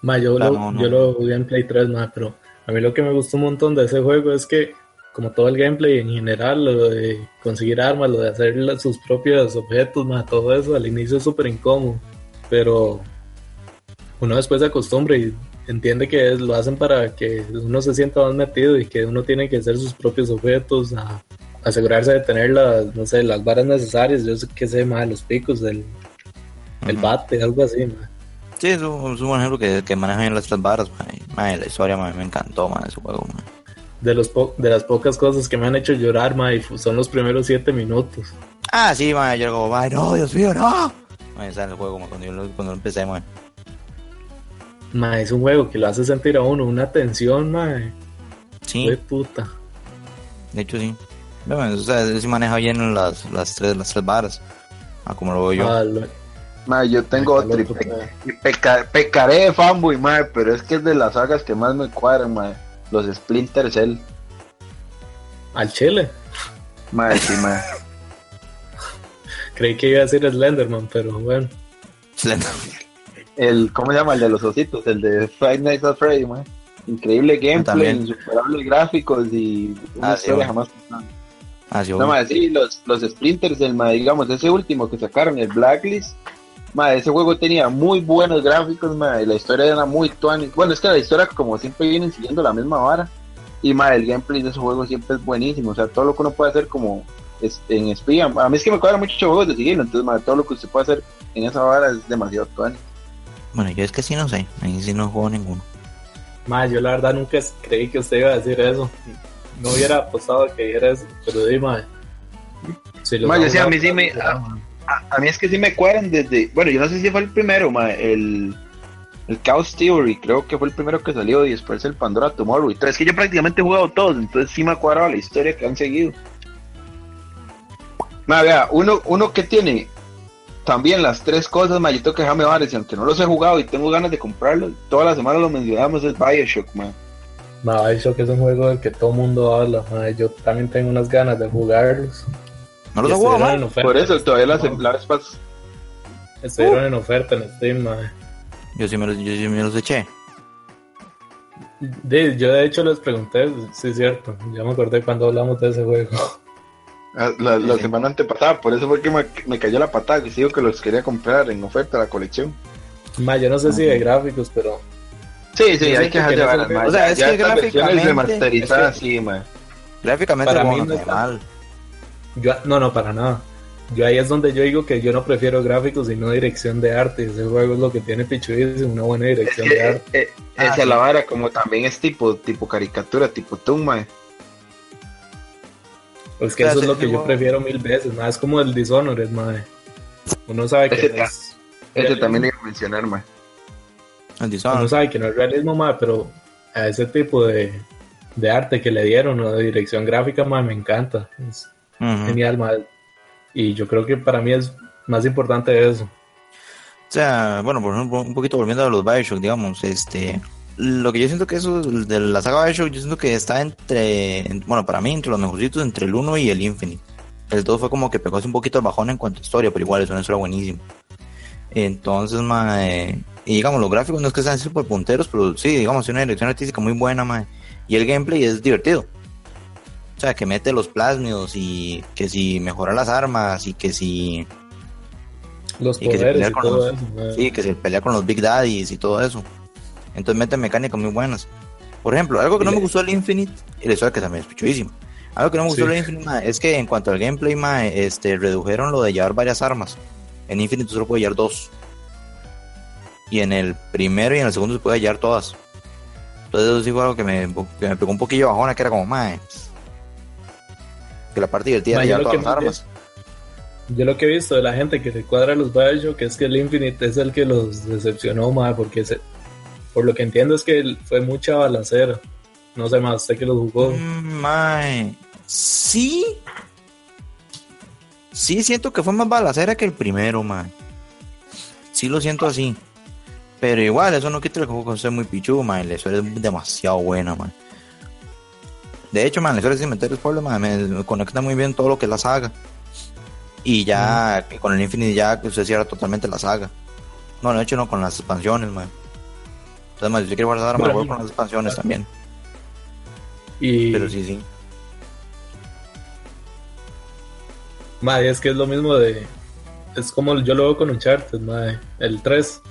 Ma, yo, lo, no, no. yo lo jugué en Play 3, ma, pero a mí lo que me gustó un montón de ese juego es que, como todo el gameplay en general, lo de conseguir armas, lo de hacer sus propios objetos, ma, todo eso al inicio es súper incómodo, pero uno después se acostumbra y entiende que es- lo hacen para que uno se sienta más metido y que uno tiene que hacer sus propios objetos, a- asegurarse de tener las, no sé, las varas necesarias, yo sé que sé, ma, los picos, el, el bate, algo así, ma. Sí, es un, es un buen ejemplo que, que manejan las tres y, man, la historia, man, me encantó, man, ese juego, man. de los po- de las pocas cosas que me han hecho llorar, ma, y son los primeros siete minutos. Ah, sí, man, yo como, no, Dios mío, no. Era el juego, cuando yo cuando empecé, man. Ma, es un juego que lo hace sentir a uno una tensión, ma, Sí, de puta. de hecho, sí. Man, o sea, él sí maneja bien las, las tres, las tres barras. Ah, como lo veo yo. Ah, lo- Ma, yo tengo otro y, pe- ma. y peca- pecaré de fanboy, ma, pero es que es de las sagas que más me cuadran, ma. Los Splinter Cell. al chile. Ma, sí, ma. Creí que iba a decir Slenderman, pero bueno. Excelente. El, ¿cómo se llama? El de los ositos, el de Five Nights at Freddy, ma. Increíble gameplay, también. insuperables gráficos y una Ah, historia jamás. Ah, sí, No, obvio. ma, sí, los, los Splinters, el, ma, digamos, ese último que sacaron, el Blacklist, ma, ese juego tenía muy buenos gráficos, ma, y la historia era muy tuanis. Bueno, es que la historia, como siempre, vienen siguiendo la misma vara. Y, ma, el gameplay de ese juego siempre es buenísimo. O sea, todo lo que uno puede hacer como es- en espía. A mí es que me cuadra mucho juegos de seguirlo, entonces, ma, todo lo que usted puede hacer en esa vara es demasiado tuanis. Bueno, yo es que sí no sé. Ahí sí no juego ninguno. Ma, yo la verdad nunca creí que usted iba a decir eso. No hubiera apostado que dijera eso, pero di, ma. Si los Ma, yo sí, a mí sí me- ma. A, a mí es que sí me cuadran desde. Bueno, yo no sé si fue el primero, ma, el. El Chaos Theory, creo que fue el primero que salió y después el Pandora Tomorrow. Y todo. Es que yo prácticamente he jugado todos, entonces sí me ha cuadrado la historia que han seguido. Ma, vea, uno, uno que tiene también las tres cosas, ma, yo tengo que dejarme varios, y aunque no los he jugado y tengo ganas de comprarlos, toda la semana lo mencionamos, es Bioshock, ma. Ma, Bioshock es un juego del que todo mundo habla. ma. Yo también tengo unas ganas de jugarlos. ¿No los he jugado, estuvieron en man? oferta. Por eso todavía la, No, la vez pas- Estuvieron en oferta en Steam, ma. Yo sí me los, yo sí me los eché. De- yo de hecho les pregunté, sí es cierto, ya me acordé cuando hablamos de ese juego. Ah, La, la Sí. semana antepasada, por eso fue que me, me cayó la patada, que digo que los quería comprar en oferta la colección. Ma, yo no sé si de gráficos, pero Sí, sí, Yo hay que dejar que ve. ma, O sea, es ya que gráficamente- remasterizadas, es sí, ma. Gráficamente Para mí no no está mal. yo, no, no, para nada. Yo ahí es donde yo digo que yo no prefiero gráficos y no dirección de arte. Ese juego es lo que tiene pichudísimo, una buena Es dirección que de arte. eh, eh, Ah, esa sí. es la vara, como también es tipo, tipo caricatura, tipo Toon, ma. Es que o sea, eso es lo que yo prefiero mil veces, más como el Dishonored, madre. Uno sabe que Ese es Ese también iba a mencionar, ma. El Uno sabe que no es realismo, ma, pero a ese tipo de, de arte que le dieron, o de dirección gráfica, ma, me encanta. Es genial, ma. Y yo creo que para mí es más importante eso. O sea, bueno, por ejemplo, un poquito volviendo a los Bioshock, digamos, este, lo que yo siento que eso de la saga Bioshock, yo siento que está entre, bueno, para mí, entre los mejorcitos, entre el 1 y el Infinite. El 2 fue como que pegó un poquito el bajón en cuanto a historia, pero igual es una historia buenísima. Entonces, mae, y digamos, los gráficos no es que sean super punteros, pero sí, digamos, tiene una dirección artística muy buena, mae. Y el gameplay es divertido. O sea, que mete los plasmidos y que si mejora las armas y que si los poderes y todo eso. Sí, que se pelea con los Big Daddies y todo eso. Entonces mete mecánicas muy buenas. Por ejemplo, algo que no me gustó del Infinite, y la historia que también es pichuísima. Algo que no me gustó del Infinite es que en cuanto al gameplay, este, redujeron lo de llevar varias armas. En Infinite solo puede llevar dos. Y en el primero y en el segundo se puede llevar todas. Entonces eso sí fue algo que me, pegó un poquillo bajona, que era como, mae, que la parte divertida de llevar todas las armas. Yo lo que he visto de la gente que se cuadra los Bioshock es que el Infinite es el que los decepcionó más, porque por lo que entiendo es que fue mucha balacera. No sé más, sé que los jugó. Mm, sí. Sí, siento que fue más balacera que el primero, man. Sí lo siento así. Pero igual, eso no quita el juego sea muy pichu, man. La historia es demasiado buena, man. De hecho, man, la historia sin meter spoilers, man, me conecta muy bien todo lo que es la saga. Y ya con el Infinite ya que se cierra totalmente la saga. No, de hecho no, con las expansiones, man. Si yo quiero guardar, me voy con las expansiones también. Y... Pero sí, sí. Madre, es que es lo mismo de. Es como yo lo veo con Uncharted, madre. El 3.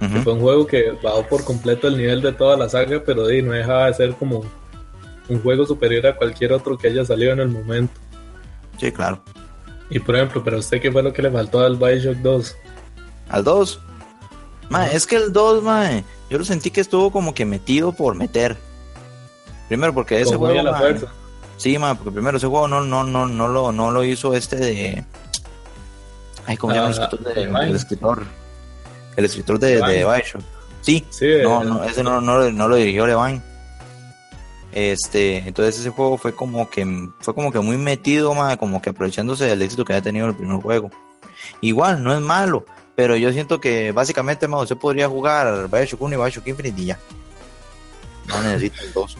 Que fue un juego que bajó por completo el nivel de toda la saga, pero de, no dejaba de ser como un juego superior a cualquier otro que haya salido en el momento. Sí, claro. Y por ejemplo, ¿pero usted qué fue lo que le faltó al Bioshock 2? ¿Al 2? Mae, es que el 2, mae, yo lo sentí que estuvo como que metido por meter. Primero porque ese juego. La mae, sí, mae, porque primero ese juego no, no, no, no, lo, no lo hizo este de. Ay, ¿cómo se llama el ah, escritor? De, el escritor. El escritor de, de Bioshock. Sí, sí no, no, ese no, no, no lo dirigió Levine. Este, entonces ese juego fue como que fue como que muy metido, como que aprovechándose del éxito que había tenido el primer juego. Igual, no es malo, pero yo siento que básicamente más usted podría jugar Bioshock 1 y Bioshock Infinite y ya. No necesita el 2.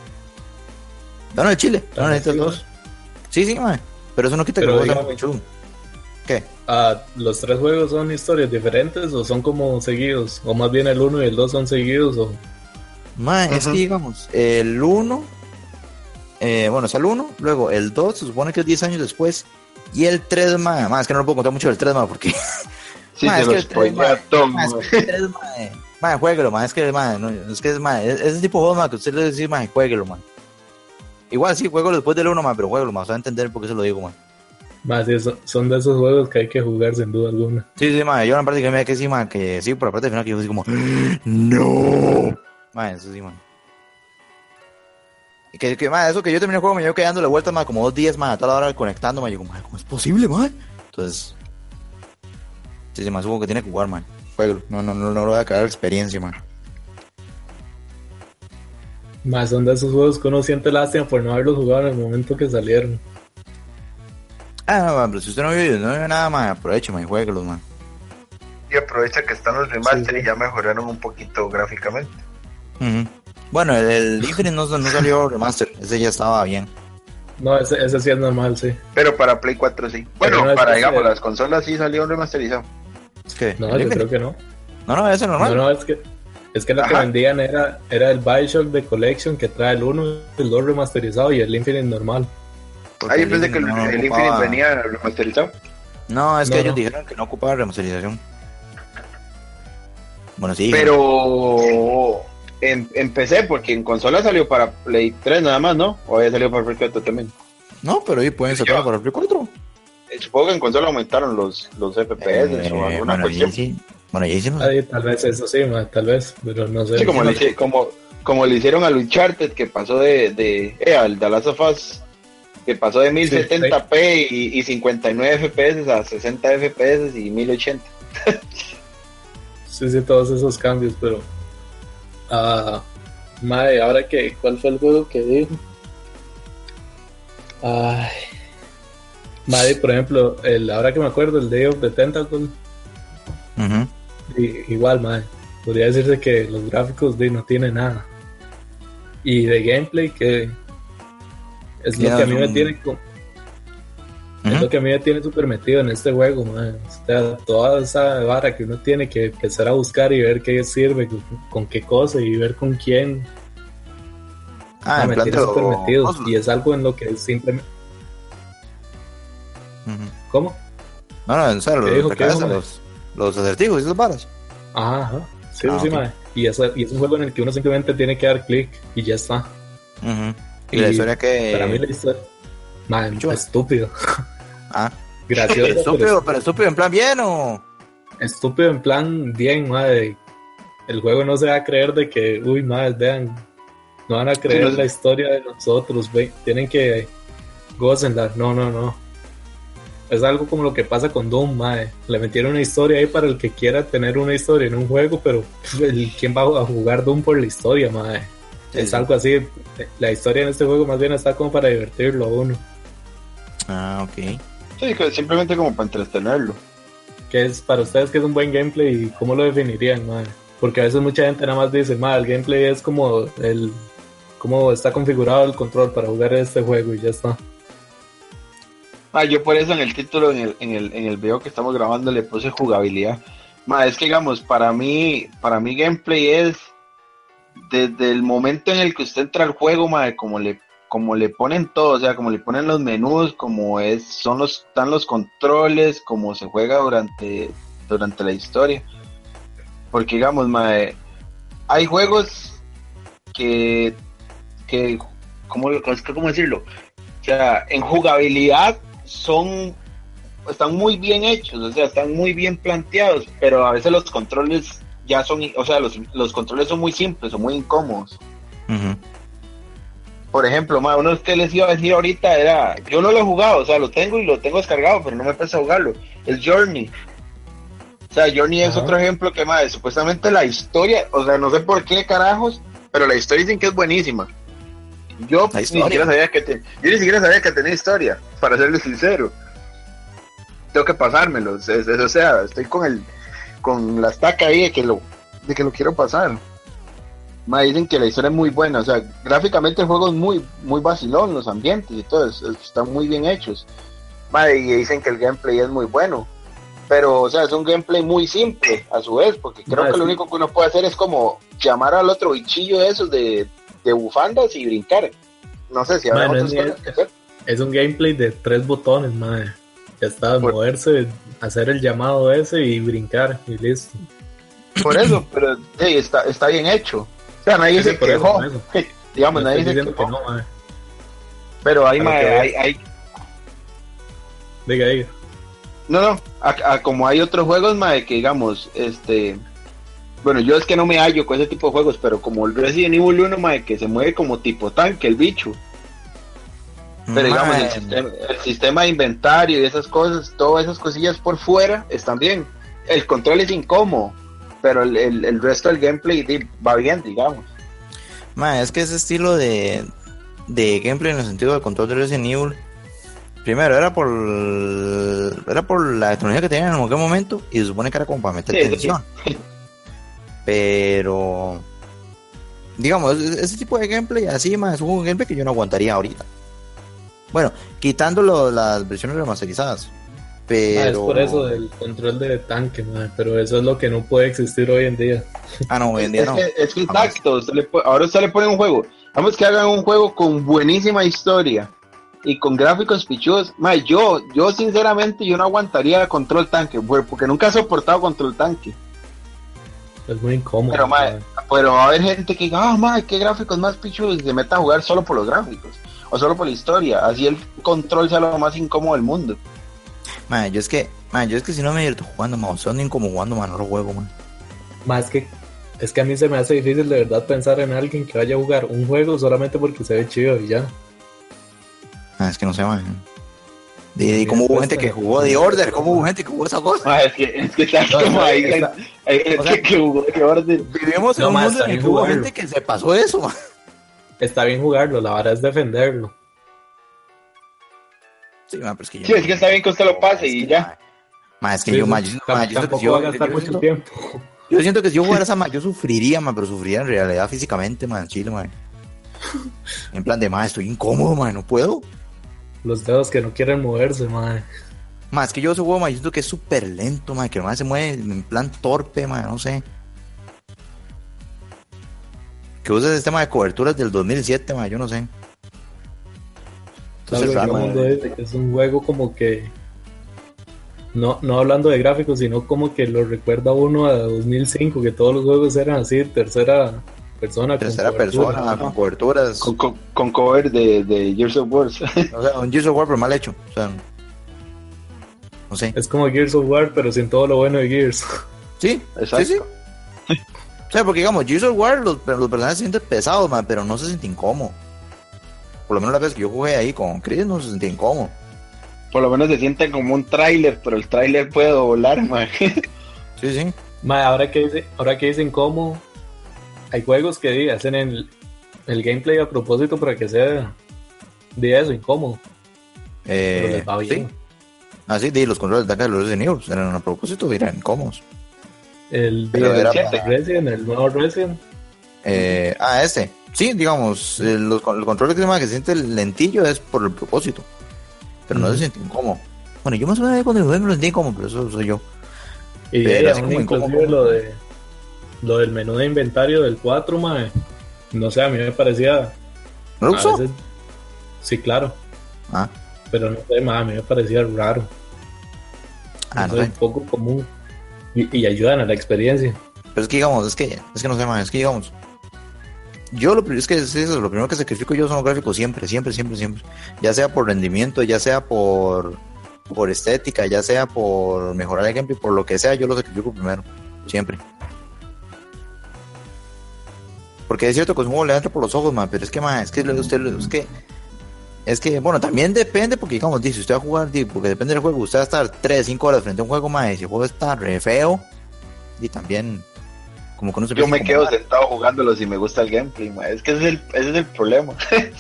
No, el Chile, no necesita el 2. Sí, sí, pero eso no quita que el juego sea ¿Qué? Ah, ¿Los tres juegos son historias diferentes o son como seguidos? ¿O más bien el 1 y el 2 son seguidos? O... es que digamos, el 1 eh, bueno, es el 1, luego el 2, se supone que es 10 años después, y el 3, más, más es que no lo puedo contar mucho del 3, más, porque... Sí, ma, es, que el 3, ma, más, es que 3, más, jueguelo, más, es que, no, es que es, más, es, ese tipo de juego, más, que usted le dice, más, jueguelo, más. Igual sí, juego después del 1, más, pero jueguelo, más, va a entender por qué se lo digo, más. Más, sí, son de esos juegos que hay que jugar sin duda alguna. Sí, sí, más, yo en parte que me que sí, más, que sí, por la parte final que yo así como, no, más, eso sí, más. Que, que más, eso que yo terminé el juego me llevo quedando la vuelta más como dos días más a toda la hora conectando, me digo, ¿cómo es posible, man? Entonces, sí, sí, más juego que tiene que jugar, man. Juego, no, no, no, no lo voy a caer experiencia, man. Más son de esos juegos que uno siente lástima por no haberlos jugado en el momento que salieron. Ah, no, man, pero si usted no vive, no vive nada, man, aproveche, man, y jueguelos, man. Y aprovecha que están los remaster y ya mejoraron un poquito gráficamente. Bueno, el, Infinite no, salió remaster, ese ya estaba bien. No, ese, ese sí es normal, sí. Pero para Play 4 sí. Bueno, para, digamos, las consolas sí salió remasterizado. ¿Qué? No, yo creo que no. No, no, ese es normal. No, no, es que, es que lo que vendían era, era el Bioshock de Collection que trae el 1, el 2 remasterizado y el Infinite normal. ah, yo pensé que el, Infinite venía remasterizado. No, es que ellos dijeron que no ocupaba remasterización. Bueno, sí. Pero en, PC, porque en consola salió para Play 3 nada más, ¿no? O había salido para Play 4 también. No, pero ahí pueden sacar para Play 4. Eh, supongo que en consola aumentaron los, los FPS eh, o alguna bueno, cuestión. Sí. Bueno, ya hicimos. tal vez eso sí, tal vez, pero no sé. Sí, como, le, como, como le hicieron al Uncharted, que pasó de, de eh, al The Last of Us, que pasó de 1070p y, y 59 FPS a 60 FPS y 1080. sí, sí, todos esos cambios, pero Ah, madre, ahora que, ¿cuál fue el juego que dijo? Ay. Madre, por ejemplo, el, ahora que me acuerdo, el Day of the Tentacle. Igual, madre. Podría decirse que los gráficos de no tienen nada. Y de gameplay que es lo que a mí me son- tiene co- es lo que a mí me tiene súper metido en este juego, madre. O sea, toda esa vara que uno tiene que empezar a buscar y ver qué sirve, con, con qué cosa y ver con quién. Ah, Ah, me tiene súper metido. Y es algo en lo que simplemente. ¿Cómo? No, no, en serio, ¿Qué los, dijo? ¿Qué dijo, los, los acertijos y esas varas. Ajá, ajá. Sí, Ah, sí, madre. Y, eso- y es un juego en el que uno simplemente tiene que dar clic y ya está. Ujú. Y, la Y historia que. Para mí la historia. Madre, estúpido. Ah, Gracioso. estúpido, pero pero estúpido en plan bien o. estúpido en plan bien, madre. El juego no se va a creer de que, uy, madre, vean, no van a creer no es- la historia de nosotros, ve, tienen que gócenla. No, no, no. Es algo como lo que pasa con Doom, madre. Le metieron una historia ahí para el que quiera tener una historia en un juego, pero ¿quién va a jugar Doom por la historia, madre? Sí, es algo así. La historia en este juego más bien está como para divertirlo a uno. Ah, ok. Sí, que simplemente como para entretenerlo. ¿Qué es para ustedes que es un buen gameplay y cómo lo definirían, madre? Porque a veces mucha gente nada más dice, madre, el gameplay es como el cómo está configurado el control para jugar este juego y ya está. Ah, yo por eso en el título, en el, en el, en el video que estamos grabando, le puse jugabilidad. Ma, es que digamos, para mí, para mí gameplay es desde el momento en el que usted entra al juego, ma, como le, como le ponen todo, o sea, como le ponen los menús, como es, son los, están los controles, como se juega durante, durante la historia. Porque digamos, ma, eh, hay juegos que, que, ¿cómo, cómo decirlo? O sea, en jugabilidad son están muy bien hechos, o sea, están muy bien planteados, pero a veces los controles ya son, o sea, los, los controles son muy simples o muy incómodos. Por ejemplo, ma, uno que les iba a decir ahorita era, yo no lo he jugado, o sea, lo tengo y lo tengo descargado, pero no me pesa jugarlo. Es Journey. O sea, Journey es otro ejemplo que más, supuestamente la historia, o sea, no sé por qué carajos, pero la historia dicen que es buenísima. Yo ni siquiera sabía que te- yo ni siquiera sabía que tenía historia, para serles sincero. Tengo que pasármelo, es- es- o sea, estoy con el con la estaca ahí de que lo de que lo quiero pasar. Ma, dicen que la historia es muy buena, o sea, gráficamente el juego es muy muy vacilón, los ambientes y todo, es- es- están muy bien hechos. Ma, y dicen que el gameplay es muy bueno. Pero, o sea, es un gameplay muy simple a su vez, porque creo Ma, que lo único que uno puede hacer es como llamar al otro bichillo de esos de, de bufandas y brincar. No sé si habrá otras cosas que hacer. Es un gameplay de tres botones, madre. Ya está, Por- moverse, hacer el llamado ese y brincar y listo. Por eso, pero está, está bien hecho. O sea, nadie Sí, se eso, quejó. eso. Digamos, No nadie se diciendo que quejó. no, madre. Pero hay, A lo ma, que hay, hay- Diga, diga. No, no, a- a como hay otros juegos, mae, que digamos, este, bueno, yo es que no me hallo con ese tipo de juegos, pero como el Resident Evil 1, mae, que se mueve como tipo tanque, el bicho, pero digamos, el sistema, el sistema de inventario y esas cosas, todas esas cosillas por fuera están bien. El control es incómodo, pero el, el- el resto del gameplay va bien, digamos. es que ese estilo de, de gameplay en el sentido del control de Resident Evil, primero era por era por la tecnología que tenían en aquel momento y se supone que era como para meter Sí, sí, tensión. Pero digamos, ese ese tipo de gameplay así, mae, es un gameplay que yo no aguantaría ahorita. Bueno, quitando lo- las versiones remasterizadas. Pero Ah, es por eso del control de tanque, madre. Pero eso es lo que no puede existir hoy en día. Ah, no, hoy en día no. es que Jamás. exacto, usted le pu- ahora usted le pone un juego. Vamos que hagan un juego con buenísima historia y con gráficos pichudos. Mae, yo, yo sinceramente yo no aguantaría control tanque, porque nunca he soportado control tanque. Es muy incómodo. Pero, madre. pero va a haber gente que diga, ah, mae, qué gráficos más pichudos y se meta a jugar solo por los gráficos o solo por la historia. Así el control sea lo más incómodo del mundo. Man, yo es que, man, yo es que si no me divierto jugando, man, son ni como jugando, man, no lo juego, man. Más que es que a mí se me hace difícil de verdad pensar en alguien que vaya a jugar un juego solamente porque se ve chido y ya. Ah, es que no sé, man. De, como hubo gente que jugó The Order, como hubo gente que jugó esa cosa. Ma, es que, es que está No, como ahí, está- hay gente o sea, que jugó de orden. Vivimos en No, un mundo en el que hubo gente que se pasó eso, ma. Está bien jugarlo, la vara es defenderlo. Sí, ma, pero es que yo. Sí, es que está bien que usted lo pase y ya. Ma, es que Sí, yo, ma, sí, yo, yo siento que tampoco yo- va a gastar yo mucho siento- tiempo. Yo siento que si yo jugara esa, ma, yo sufriría, ma, pero sufriría en realidad físicamente, ma, en Chile, ma. En plan de, ma, estoy incómodo, ma, no puedo. Los dedos que no quieren moverse, madre. Ma, es que yo ese juego, ma, yo siento que es súper lento, ma, que ma se mueve en plan torpe, ma, no sé. Que usa el sistema de coberturas del 2007, ma, yo no sé. Entonces, raro, mundo es, un juego como que no, no hablando de gráficos, sino como que lo recuerda uno a 2005, que todos los juegos eran así, tercera persona. con tercera cobertura. persona, con coberturas. Con, con, con cover de, de Gears of War. O sea, un Gears of War, pero mal hecho. O sea, no sé. Es como Gears of War, pero sin todo lo bueno de Gears. Sí, Exacto. sí, sí. O sea, porque digamos, Gears of War, los, los personajes se sienten pesados, man, pero no se sienten incómodos. Por lo menos la vez que yo jugué ahí con Chris no se sentía incómodo. Por lo menos se sienten como un tráiler, pero el tráiler puede volar, man. Sí, sí. Madre, ahora que dice, ahora que dicen cómo hay juegos que hacen el, el gameplay a propósito para que sea de eso, incómodo. Pero Eh, les va bien. sí. Ah, sí, los controles de acá de los Resident Evil eran a propósito, eran incómodos. El, Pero el era para- Resident, el nuevo Resident. Eh, ah, este. Sí, digamos, eh, los, el control que se llama que se siente lentillo es por el propósito. Pero no se siente incómodo. Bueno, yo más o menos cuando lo jugué me lo sentí incómodo, pero eso soy yo. Y Pero de así aún como inclusive incómodo. lo de lo del menú de inventario del 4, mae. No sé, a mí me parecía. ¿No veces- sí, claro. Ah, Pero no sé, mae, a mí me parecía raro. ah, no no sé, sé. un poco común. Y, y ayudan a la experiencia. Pero es que digamos, es que, es que no sé más, es que digamos. Yo lo primero es que es eso, lo primero que sacrifico yo son los gráficos siempre, siempre, siempre, siempre. Ya sea por rendimiento, ya sea por, por estética, ya sea por mejorar el gameplay, por lo que sea, yo lo sacrifico primero, siempre. Porque es cierto que es un juego le entra por los ojos, man, pero es que, man, es que usted, es que, es que, bueno, también depende, porque digamos, dice, usted va a jugar, porque depende del juego, usted va a estar 3, 5 horas frente a un juego, más, si el juego está re feo, y también, como que no se Yo me quedo incomodar. sentado jugándolo si me gusta el gameplay, man. Es que ese es el, ese es el problema.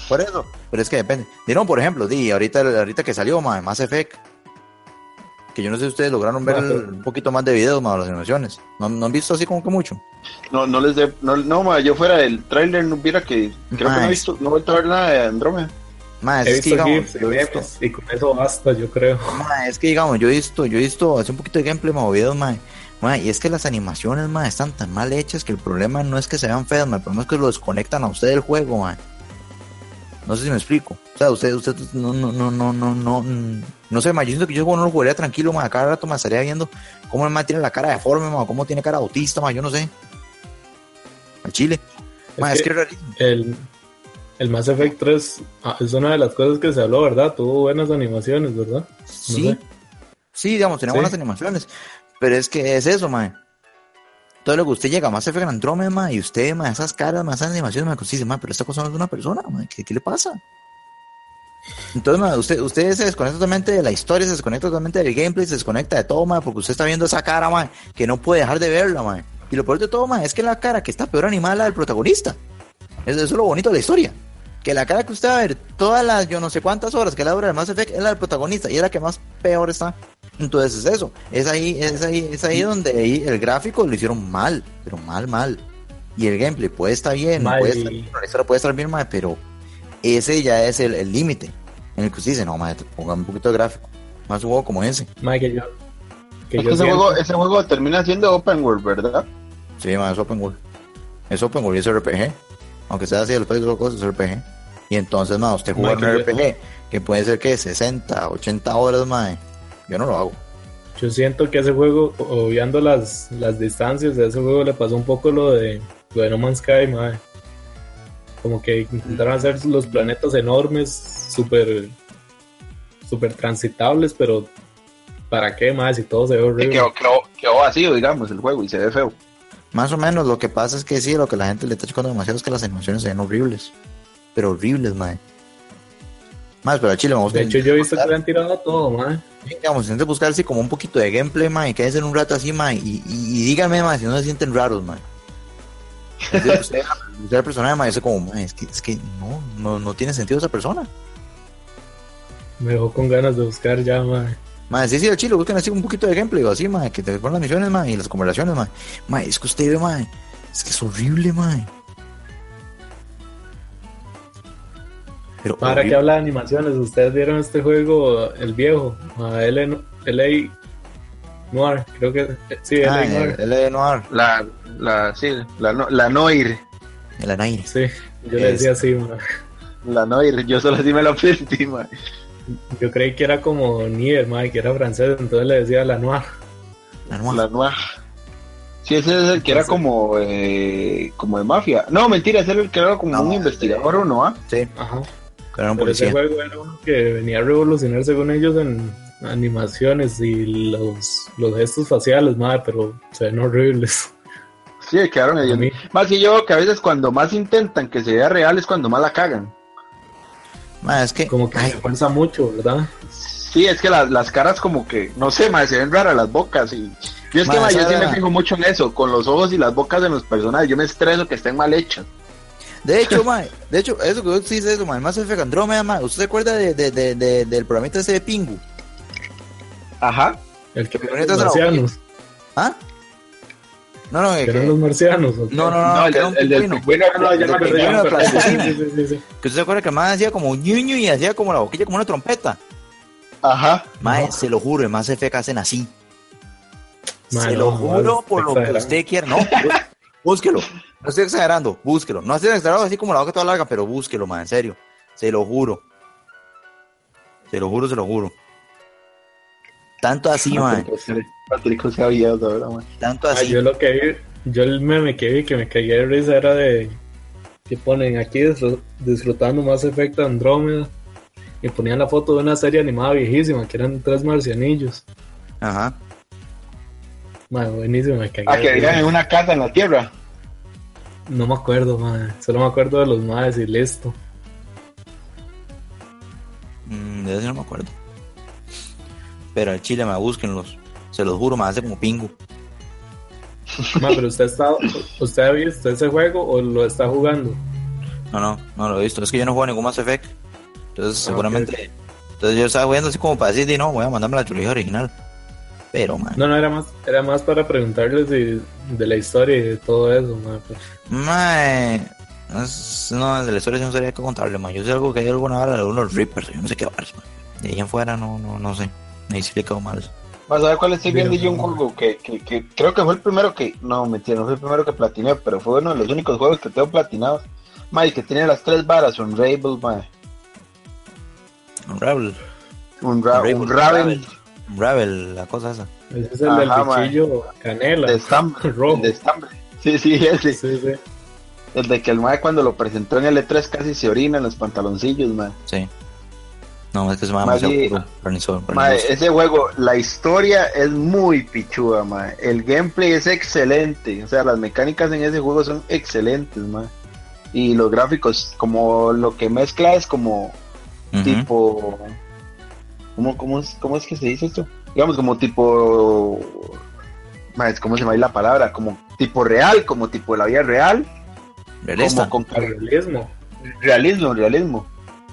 Por eso, pero es que depende. Di, no, por ejemplo, di, ahorita, ahorita que salió, ma, Mass Effect, que yo no sé si ustedes lograron ver Ah, pero- un poquito más de videos, más de las animaciones. ¿No, ¿No han visto así como que mucho? No, no les de, no, no, ma, yo fuera del tráiler no hubiera que, creo que no he visto, no he vuelto a ver nada de Andrómeda. Ma, He es que visto digamos, GIFs, yo he visto, memes, y con eso basta, yo creo. ma, es que digamos, yo he visto, yo he visto hace un poquito de gameplay, ma, o videos, ma, ma, y es que las animaciones, ma, están tan mal hechas que el problema no es que se vean feas, ma, el problema es que lo desconectan a usted del juego, ma. No sé si me explico. O sea, usted, usted no, no, no, no, no, no, no sé, ma, yo siento que yo no lo jugaría tranquilo, ma, a cada rato me estaría viendo cómo el ma tiene la cara deforme, o cómo tiene cara autista, ma, yo no sé. Al chile. Es, Es que, que-. El, el Mass Effect 3 ah, es una de las cosas que se habló, ¿verdad? Tuvo buenas animaciones, ¿verdad? Sí, sé. sí, digamos, tenía Sí. buenas animaciones, pero es que es eso, ma. Todo lo que usted llega más Effect Andrómeda, ma, y usted, ma, esas caras, ma, esas animaciones, ma, ma, pero esta cosa no es de una persona, ma, ¿qué, le pasa? Entonces, usted, se desconecta totalmente de la historia, se desconecta totalmente del gameplay, se desconecta de todo, ma, porque usted está viendo esa cara, ma, que no puede dejar de verla, ma. Y lo peor de todo, ma, es que la cara que está peor animada es la del protagonista. Eso, es lo bonito de la historia. Que la cara que usted va a ver todas las, yo no sé cuántas horas que la dura el Mass Effect es la del protagonista y es la que más peor está. Entonces es eso, es ahí, es ahí, es ahí donde el gráfico lo hicieron mal, pero mal, mal. Y el gameplay puede estar bien, Ma, puede estar bien, puede estar bien, ma, pero ese ya es el el límite en el que usted dice, no, ma, póngame un poquito de gráfico. Más un juego como ese. Mae, que yo. Que Es yo que ese siento- juego, ese juego termina siendo open world, ¿verdad? Sí, es open world. Es open world y es RPG. Aunque sea así, el país de cosas es RPG. Y entonces, ma, usted juega un yo- RPG que puede ser que 60, 80 horas, ma, yo no lo hago. Yo siento que ese juego, obviando las, las distancias, a ese juego le pasó un poco lo de, lo de No Man's Sky, mae. Como que intentaron hacer los planetas enormes, súper súper transitables, pero ¿para qué más? Si todo se ve Que horrible. quedó, quedó, quedó vacío, digamos, el juego y se ve feo. Más o menos, lo que pasa es que sí, lo que la gente le está chocando demasiado es que las animaciones se ven horribles. Pero horribles, mae. Más, pero al chile vamos De hecho, yo he visto que le han tirado todo, mae. Digamos, intenten buscar así como un poquito de gameplay, man, y quédense en un rato así, man, y, y, y díganme, man, si no se sienten raros, man. Usted, usted, usted el personaje, man, dice como, man, es que, es que no, no, no tiene sentido esa persona. Me dejó con ganas de buscar ya. Man, sí, sí, al chile, busquen así un poquito de gameplay, o así, man, que te ponen las misiones, man, y las conversaciones, man. Man, es que usted ve, man, es que es horrible, man. Pero Ahora que habla de animaciones, ¿ustedes vieron este juego, el viejo? A L- LA Noir, creo que sí, LA Ah, Noir. el, el Noir, La, la, sí, la, no- la Noir. el Anair. Sí, yo le decía así, mae. La Noir, yo solo así me lo aprendí, man. Yo creí que era como Nier, mae, que era francés, entonces le decía la Noir. La Noir. La Noir. Sí, ese es el que era como, eh, como de mafia. No, mentira, ese era el que era como No, un investigador o no, ¿ah? Sí, Ajá. Que era un Pero ese juego era uno que venía a revolucionar según ellos en animaciones y los, los gestos faciales, madre, pero se ven horribles. Sí, quedaron mí, Más que yo, que a veces cuando más intentan que se vea real es cuando más la cagan. Es que, como que ay, se fuerza mucho, ¿verdad? Sí, es que la- las caras como que, no sé, más se ven raras las bocas y... Yo es que Ma, ma, yo sí me fijo mucho en eso, con los ojos y las bocas de los personajes. Yo me estreso que estén mal hechas. De hecho, mae, de hecho, eso que usted dice eso, mae, Mass Effect Andromeda, mae, ¿usted se acuerda de, de, de, de- del programita ese de Pingu? Ajá. El que eran los marcianos. ¿Ah? No, no, Que que, eran los marcianos. no, no, no, No, el, que era un del- el del pingüino. no, ya El me. Que usted se acuerda que el mae hacía como ñuño y hacía como la boquilla como una trompeta. Ajá. Mae, No. se lo juro, Mass Effect hacen así. Se lo juro por lo que usted quiera. No, bú- búsquelo. No estoy exagerando, búsquelo. No estoy exagerando así como la boca toda larga, pero búsquelo, mae, en serio. Se lo juro. Se lo juro, se lo juro. Tanto así, había ahora, man. Tanto Ah, así. yo lo que vi, yo el meme que vi que me cagué de risa era de que ponen aquí disfr- disfrutando más efecto Andrómeda y ponían la foto de una serie animada viejísima que eran tres marcianillos. Ajá. Madre, buenísimo, me cagué. Ah, que vivían en una casa en la tierra. No me acuerdo, madre. Solo me acuerdo de los madres y listo. Mm, de eso no me acuerdo. Pero al chile me búsquenlos. Se los juro, me hace como pingo. Ma, pero usted está, usted ha visto ese juego o lo está jugando. No, no, no lo he visto. Es que yo no juego ningún Mass Effect. Entonces, Ah, seguramente. Entonces, yo estaba jugando así como para decir, "Di, no, voy a mandarme la trilogía original. Pero, man. No, no, era más, era más para preguntarles de, de la historia y de todo eso, ma, pues. Mae, es- no, de la historia sí no sería que contarle, man. Yo sé algo que hay alguna hora de unos Reapers, yo no sé qué varas, man. De ahí en fuera no, no, no sé. Ahí sí le quedó mal. Vas a ver cuál estoy viendo yo un juego que, que, que creo que fue el primero que. No, mentira, no fue el primero que platiné, pero fue uno de los únicos juegos que tengo platinados. Mae, que tiene las tres varas, un Ravel, mae. Unravel, Un, ra Ravel, un Raven Unravel, la cosa esa. Ese es el Ajá, del canela. de estambre. rojo. De estambre. Sí, sí, ese. Sí, sí. El de que el mae cuando lo presentó en el E3 casi se orina en los pantaloncillos, mae. Sí. No, es que se pernizoso. ese juego, la historia es muy pichuda, mae. El gameplay es excelente. O sea, las mecánicas en ese juego son excelentes, mae. Y los gráficos, como lo que mezcla es como tipo. ¿Cómo, cómo, es, ¿Cómo es que se dice esto? Digamos, como tipo. ¿Cómo se llama ahí la palabra? Como tipo real, como tipo de la vida real. Realista. Como con Realismo. realismo, realismo.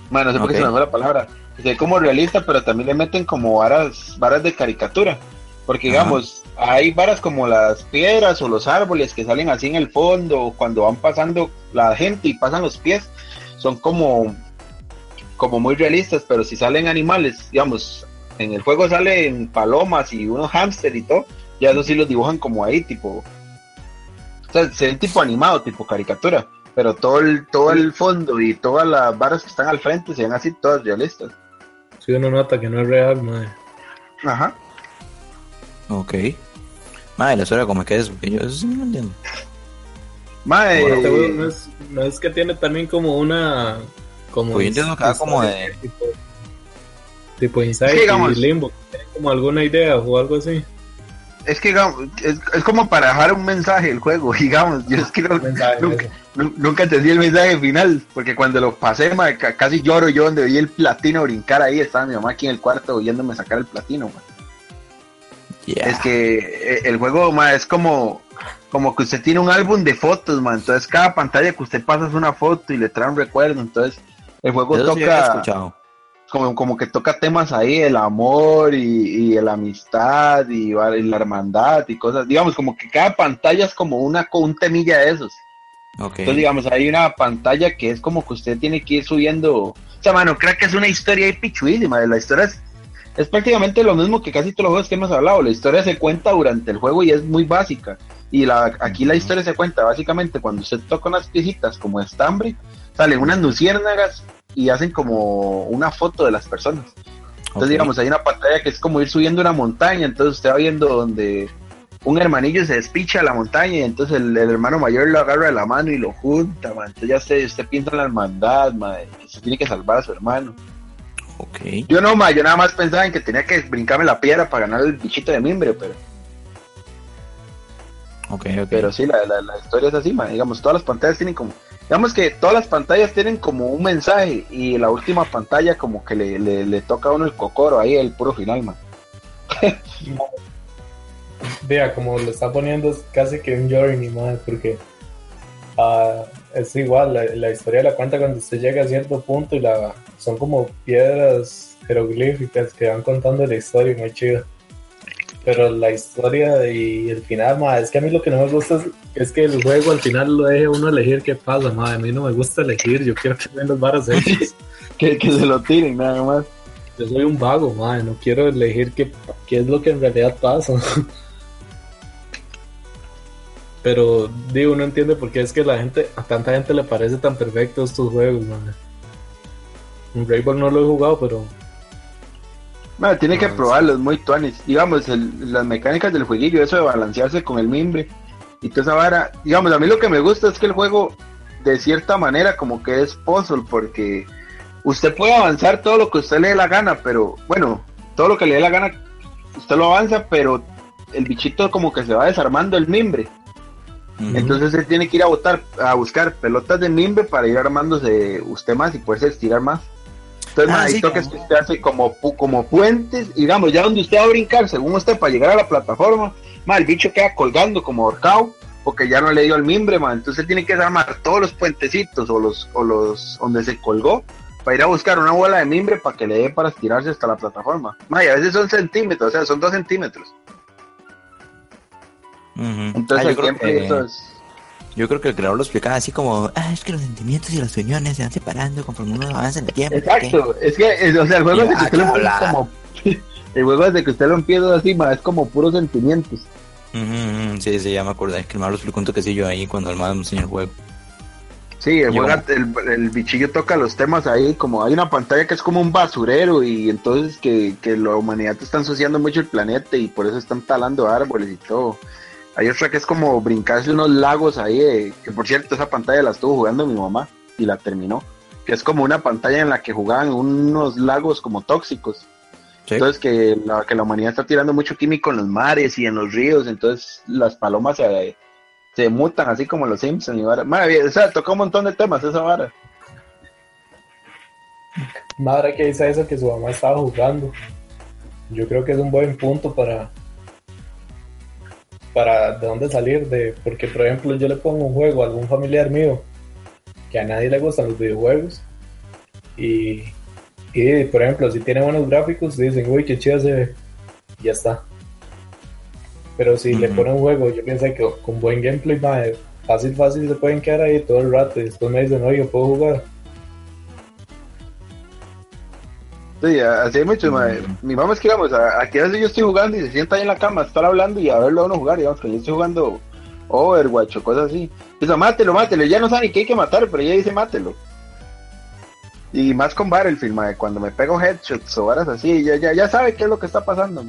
Bueno, no sé por qué se me la palabra. Se ve como realista, pero también le meten como varas, varas de caricatura. Porque Ajá. digamos, hay varas como las piedras o los árboles que salen así en el fondo, o cuando van pasando la gente y pasan los pies, son como, como muy realistas, pero si salen animales, digamos, en el juego salen palomas y unos hámster y todo, ya eso sí los dibujan como ahí, tipo, o sea, se ven tipo animado, tipo caricatura, pero todo el, todo el fondo y todas las varas que están al frente se ven así todas realistas. Si uno nota que no es real, madre. Ajá. Ok. Madre, la historia como que es, porque yo eso sí no entiendo. Bueno, este juego no es, no es que tiene también como una. Como Pues yo entiendo que va como de- Tipo, tipo Inside y Limbo. Como alguna idea o algo así. es que digamos, es, es como para dejar un mensaje el juego, digamos. Yo es que no- Mensaje, nunca, nunca entendí el mensaje final, porque cuando lo pasé, ma, ca- casi lloro yo donde vi el platino brincar ahí, estaba mi mamá aquí en el cuarto oyéndome sacar el platino. ma. Yeah. Es que eh, el juego ma, es como, como que usted tiene un álbum de fotos, ma, entonces cada pantalla que usted pasa es una foto y le trae un recuerdo, entonces el juego Eso toca como, como que toca temas ahí, el amor y, y la amistad y, y la hermandad y cosas, digamos, como que cada pantalla es como una con un temilla de esos. Ok. Entonces, digamos, hay una pantalla que es como que usted tiene que ir subiendo. O sea, mano, creo que es una historia ahí pichuísima. La historia es, es prácticamente lo mismo que casi todos los juegos que hemos hablado. La historia se cuenta durante el juego y es muy básica. Y la, aquí la historia se cuenta básicamente cuando usted toca unas piecitas como estambre, salen unas luciérnagas y hacen como una foto de las personas. Entonces, digamos, hay una pantalla que es como ir subiendo una montaña, entonces usted va viendo donde un hermanillo se despicha a la montaña y entonces el, el hermano mayor lo agarra de la mano y lo junta, man. Entonces ya usted, usted piensa en la hermandad, man, que se tiene que salvar a su hermano. Ok. Yo no, ma, yo nada más pensaba en que tenía que brincarme la piedra para ganar el bichito de mimbre, pero, Ok, ok. pero sí, la, la, la historia es así, man. Digamos, todas las pantallas tienen como, digamos que todas las pantallas tienen como un mensaje y la última pantalla como que le, le, toca a uno el cocoro ahí, el puro final, man. Vea, como lo está poniendo es casi que un journey, madre, porque ah, es igual, la, la historia la cuenta cuando usted llega a cierto punto y la son como piedras jeroglíficas que van contando la historia, muy chido. Pero la historia y el final, madre, es que a mí lo que no me gusta es, es que el juego al final lo deje uno elegir qué pasa, madre. A mí no me gusta elegir, yo quiero que den las varas hechas. Que, que se lo tiren, nada más. Yo soy un vago, madre, no quiero elegir qué, qué es lo que en realidad pasa. Pero digo, uno entiende por qué es que la gente, a tanta gente le parece tan perfecto estos juegos. Un Rainbow no lo he jugado, pero Bueno, tiene que Ah, probarlo, es muy tuanis. Digamos, el- las mecánicas del jueguillo, eso de balancearse con el mimbre y toda esa vara. Digamos, a mí lo que me gusta es que el juego, de cierta manera, como que es puzzle, porque usted puede avanzar todo lo que usted le dé la gana, pero bueno, todo lo que le dé la gana, usted lo avanza, pero el bichito como que se va desarmando el mimbre. Entonces él tiene que ir a botar, a buscar pelotas de mimbre para ir armándose usted más y poderse estirar más. Entonces, Ah, ma, hay toques como- que usted hace como, como puentes, y digamos, ya donde usted va a brincar, según usted, para llegar a la plataforma, ma, el bicho queda colgando como ahorcado, porque ya no le dio el mimbre, ma. entonces tiene que armar todos los puentecitos o los, o los donde se colgó, para ir a buscar una bola de mimbre para que le dé para estirarse hasta la plataforma. Ma, y a veces son centímetros, o sea, son dos centímetros. Entonces Ah, creo gameplay que, eso es... yo creo que el creador lo explicaba así como, ah, es que los sentimientos y las uniones se van separando conforme uno avanza en el tiempo. Exacto, es que, es- o sea, el juego es de que usted lo empieza como. El juego desde que usted lo empieza así, ma, es como puros sentimientos. Sí, sí, ya me acordé. Es que el malo lo explicó un toquecillo ahí cuando el malo enseñó el juego. Sí, el bichillo toca los temas ahí, como hay una pantalla que es como un basurero y entonces que, que la humanidad está ensuciando mucho el planeta y por eso están talando árboles y todo. Hay otra que es como brincarse unos lagos ahí, eh, que por cierto esa pantalla la estuvo jugando mi mamá y la terminó, que es como una pantalla en la que jugaban unos lagos como tóxicos. Sí. Entonces que la, que la humanidad está tirando mucho químico en los mares y en los ríos, entonces las palomas se, se mutan así como los Simpsons y vara. Madre, o sea, toca un montón de temas esa vara. madre que dice eso que su mamá estaba jugando. Yo creo que es un buen punto para para de dónde salir de porque por ejemplo yo le pongo un juego a algún familiar mío que a nadie le gustan los videojuegos y, y por ejemplo si tiene buenos gráficos dicen uy qué chido se ve y ya está. Pero si le ponen un juego yo pienso que con buen gameplay fácil fácil se pueden quedar ahí todo el rato y después me dicen oye puedo jugar Sí, así hay mucho, madre. Mi mamá es que, digamos, a- aquí a veces yo estoy jugando y se sienta ahí en la cama a estar hablando y a verlo a uno jugar, digamos, que yo estoy jugando Overwatch o cosas así. Dice, mátelo, mátelo, ya no sabe ni qué hay que matar, pero ella dice, mátelo. Y más con Battlefield, madre, cuando me pego headshots o varas así, ya, ya, ya sabe qué es lo que está pasando.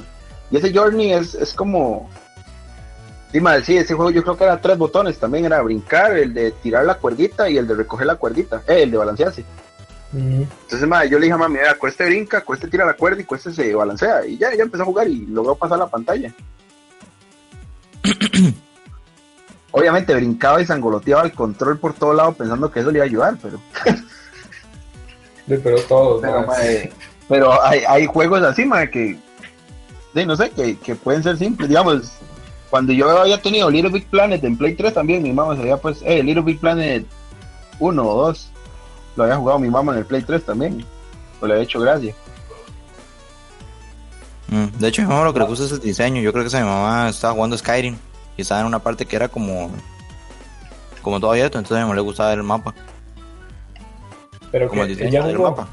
Y ese Journey es, es como... Sí, madre, sí, ese juego yo creo que era tres botones también, era brincar, el de tirar la cuerdita y el de recoger la cuerdita, eh, el de balancearse. Entonces, madre, yo le dije a mami, mira, cueste brinca, cueste tira la cuerda y cueste se balancea. Y ya, ya empezó a jugar y logró pasar la pantalla. Obviamente brincaba y sangoloteaba el control por todo lado pensando que eso le iba a ayudar, pero... Sí, pero todos, Pero, mae, pero hay, hay juegos así, mae, que, sí, no sé, que, que pueden ser simples. Digamos, cuando yo había tenido Little Big Planet en Play 3 también, mi mamá se había pues, eh, Little Big Planet 1 o 2, lo había jugado mi mamá en el Play 3 también, o le había hecho gracia. Mm, De hecho, a mi mamá lo que le gusta es el diseño. Yo creo que esa mi mamá estaba jugando Skyrim y estaba en una parte que era como como todo abierto, entonces a mi mamá le gustaba ver el mapa, Pero como el que diseño ella del jugó. mapa.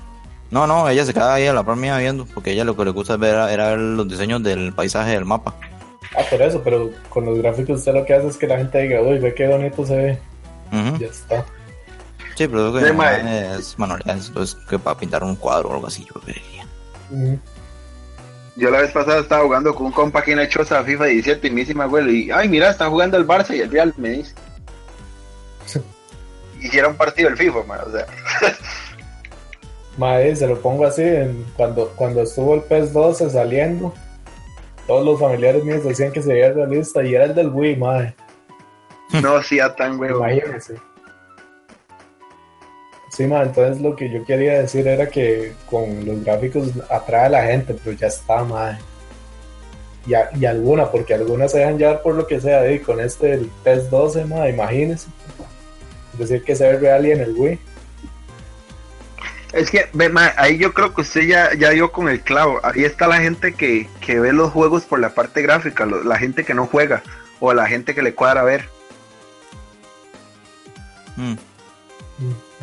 No, no, ella se quedaba ahí a la par mía viendo, porque a ella lo que le gusta ver era, era ver los diseños del paisaje del mapa. Ah, por eso, pero con los gráficos usted lo que hace es que la gente diga, uy, ve qué bonito se ve. Ujú. Ya está. Sí, pero creo que Sí, es manualidades, pues que para pintar un cuadro o algo así, yo creería. Yo la vez pasada estaba jugando con un compa aquí en la choza FIFA 17 y me dice mi abuelo, y, ay, mira, está jugando el Barça y el Real, me dice. Hicieron partido el FIFA, man, o sea. Mae, se lo pongo así, en- cuando, cuando estuvo el PES 12 saliendo, todos los familiares míos decían que se veía realista y era el del Wii, mae. No, sí, a tan huevo. Imagínense. Sí, ma, entonces lo que yo quería decir era que con los gráficos atrae a la gente, pero ya está, madre. Y, a- y alguna, porque algunas se dejan llevar por lo que sea, y con este el PES 12, madre, imagínense. Es decir, que se ve real y en el Wii. Es que, ve, ma, ahí yo creo que usted ya, ya dio con el clavo. Ahí está la gente que, que ve los juegos por la parte gráfica, lo- la gente que no juega, o la gente que le cuadra ver. Mm.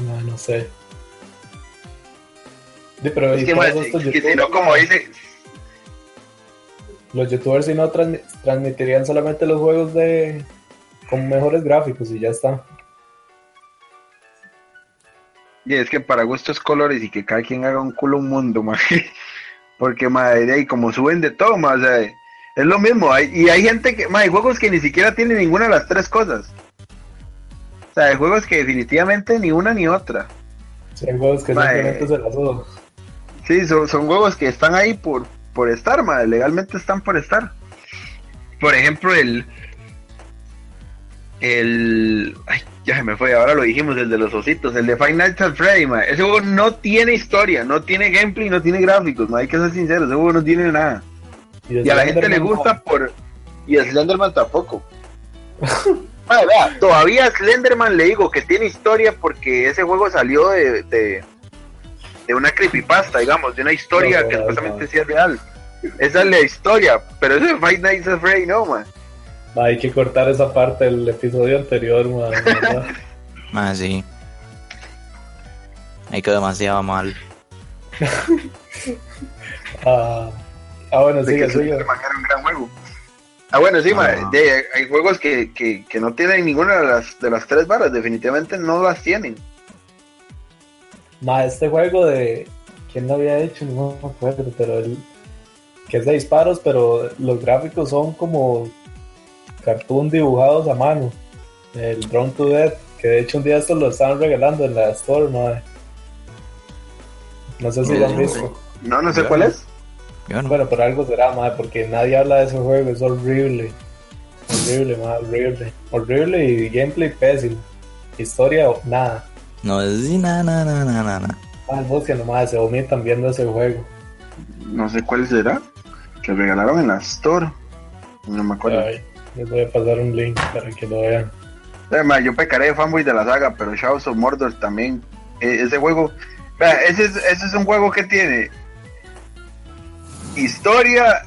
No, no sé. Sí, pero Es y que, ma, estos que si no, como dice, los youtubers si no transmi- transmitirían solamente los juegos de con mejores gráficos y ya está. y es que para gustos colores y que cada quien haga un culo un mundo, ma. Porque, ma, de ahí como suben de todo, sea, es lo mismo. hay- y hay gente que, hay juegos que ni siquiera tienen ninguna de las tres cosas. Sea, hay juegos que definitivamente ni una ni otra. Sí, hay juegos que Ma, simplemente eh, se las subo. Sí, son, son juegos que están ahí por, por estar. Legalmente están por estar. Por ejemplo, el. El. Ay, ya se me fue, ahora lo dijimos, el de los ositos, el de Five Nights at Freddy. Ese juego no tiene historia, no tiene gameplay, no tiene gráficos. Hay que ser sinceros, ese juego no tiene nada. el Y a la gente le gusta por. Y a Slenderman tampoco. Madre, vea, todavía Slenderman le digo que tiene historia porque ese juego salió de, de, de una creepypasta, digamos, de una historia No, que supuestamente sí es real. Esa es la historia, pero eso de Five Nights at Freddy no, man. Hay que cortar esa parte del episodio anterior, man. Ah, sí. Ahí quedó demasiado mal. ah, ah, bueno, sigue, sigue. Un gran juego. Ah, bueno, sí, Ah. de- hay juegos que, que, que no tienen ninguna de las, de las tres varas, definitivamente no las tienen. Ma, este juego de. ¿Quién lo había hecho? No me acuerdo, pero el. Que es de disparos, pero los gráficos son como. Cartoon dibujados a mano. El Drone to Death, que de hecho un día estos lo estaban regalando en la Store, ma. No sé si lo han No, visto. No, no sé cuál es. Yo no. Bueno, pero algo será, madre, porque nadie habla de ese juego, es horrible. Horrible, madre, horrible. Horrible y gameplay pésimo. Historia, nada. No es nada, nada, nada, nada, vos que nomás se vomitan viendo ese juego. No sé cuál será. Que regalaron en la Store. No me acuerdo. Ay, les voy a pasar un link para que lo vean. Eh, ma, yo pecaré de fanboy de la saga, pero Shadows of Mordor también. Eh, ese juego. vea, ese, es, ese es un juego que tiene historia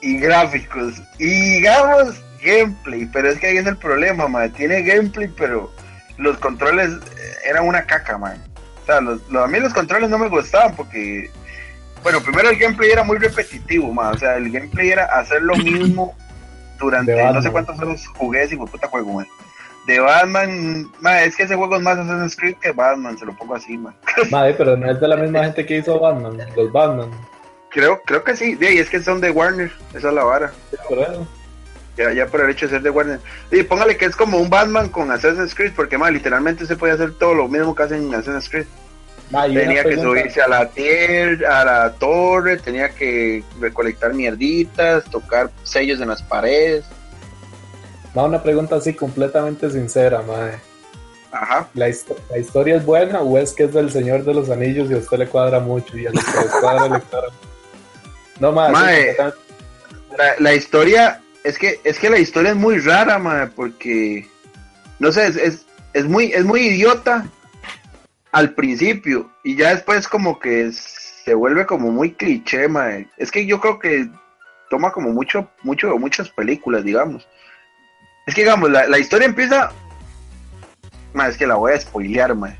y gráficos. Y digamos gameplay, pero es que ahí es el problema, ma. Tiene gameplay, pero los controles eh, eran una caca, man. O sea, los, los- a mí los controles no me gustaban porque. Bueno, primero el gameplay era muy repetitivo, ma. O sea, el gameplay era hacer lo mismo durante no sé cuántos horas jugué ese puta juego, man. De Batman, ma, es que ese juego es más Assassin's Creed que Batman, se lo pongo así, man. Madre, pero no es de la misma gente que hizo Batman, los Batman. Creo, creo que sí, de ahí es que son de Warner, esa es la vara. Ya, ya por el hecho de ser de Warner. Y póngale que es como un Batman con Assassin's Creed, porque más literalmente se puede hacer todo lo mismo que hacen en Assassin's Creed. Ma, y Tenía que subirse a la tierra, a la torre, tenía que recolectar mierditas, tocar sellos en las paredes. Ma, una pregunta así completamente sincera, mae. Ajá. ¿La, histo- la historia es buena o es que es del Señor de los Anillos y a usted le cuadra mucho y a los que les cuadra le cuadra? No, ma, sí, Mae. completamente- La, la historia, es que, es que la historia es muy rara, mae, porque, no sé, es, es, es muy, es muy idiota al principio y ya después como que se vuelve como muy cliché, mae. Es que yo creo que toma como mucho, mucho, muchas películas, digamos. Es que, digamos, la, la historia empieza, mae, es que la voy a spoilear, mae.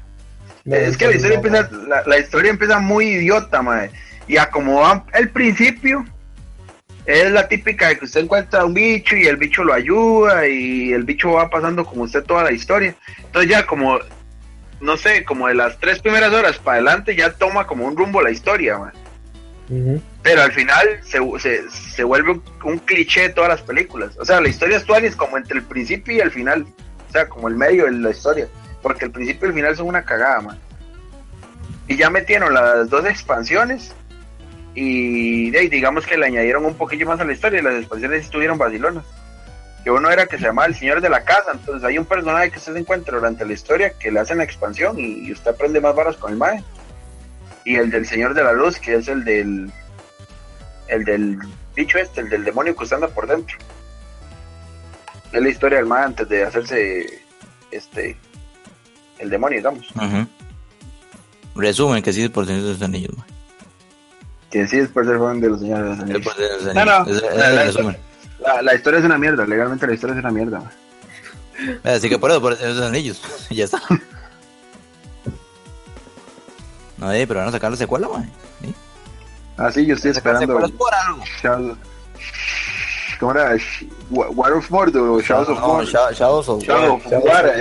no, es que la historia no, empieza, la, la historia empieza muy idiota, mae. Y a como va el principio, es la típica de que usted encuentra un bicho y el bicho lo ayuda y el bicho va pasando como usted toda la historia. Entonces ya como, no sé, como de las tres primeras horas para adelante ya toma como un rumbo la historia, Pero al final se, se, se vuelve un, cliché de todas las películas. O sea, la historia es como entre el principio y el final. O sea, como el medio de la historia. Porque el principio y el final son una cagada, man. Y ya metieron las dos expansiones. Y de digamos que le añadieron un poquillo más a la historia. Y las expansiones estuvieron vacilonas. Que uno era que se llamaba el señor de la casa. Entonces hay un personaje que usted se encuentra durante la historia que le hacen la expansión. Y, usted aprende más varas con el mae. Y el del señor de la luz, que es el del el del bicho este, el del demonio que usted anda por dentro. Es la historia del man antes de hacerse este el demonio, digamos. Resumen, que sí es por Señor de los Anillos, man. Que sí es por ser fan de los señores de los Es anillos. por de los No, Anillos. no, la- es el la- resumen. La, la historia es una mierda, legalmente la historia es una mierda. man. Así que por eso, por Señor de los Anillos. Y ya está. No, eh, pero van a sacar la secuela. ¿Sí? Ah, sí, yo estoy esperando. secuelas por algo. Shadow- ¿Cómo era? War of Mordor o Shadows of No, Mordor. Sha- Shadows of Shadow War.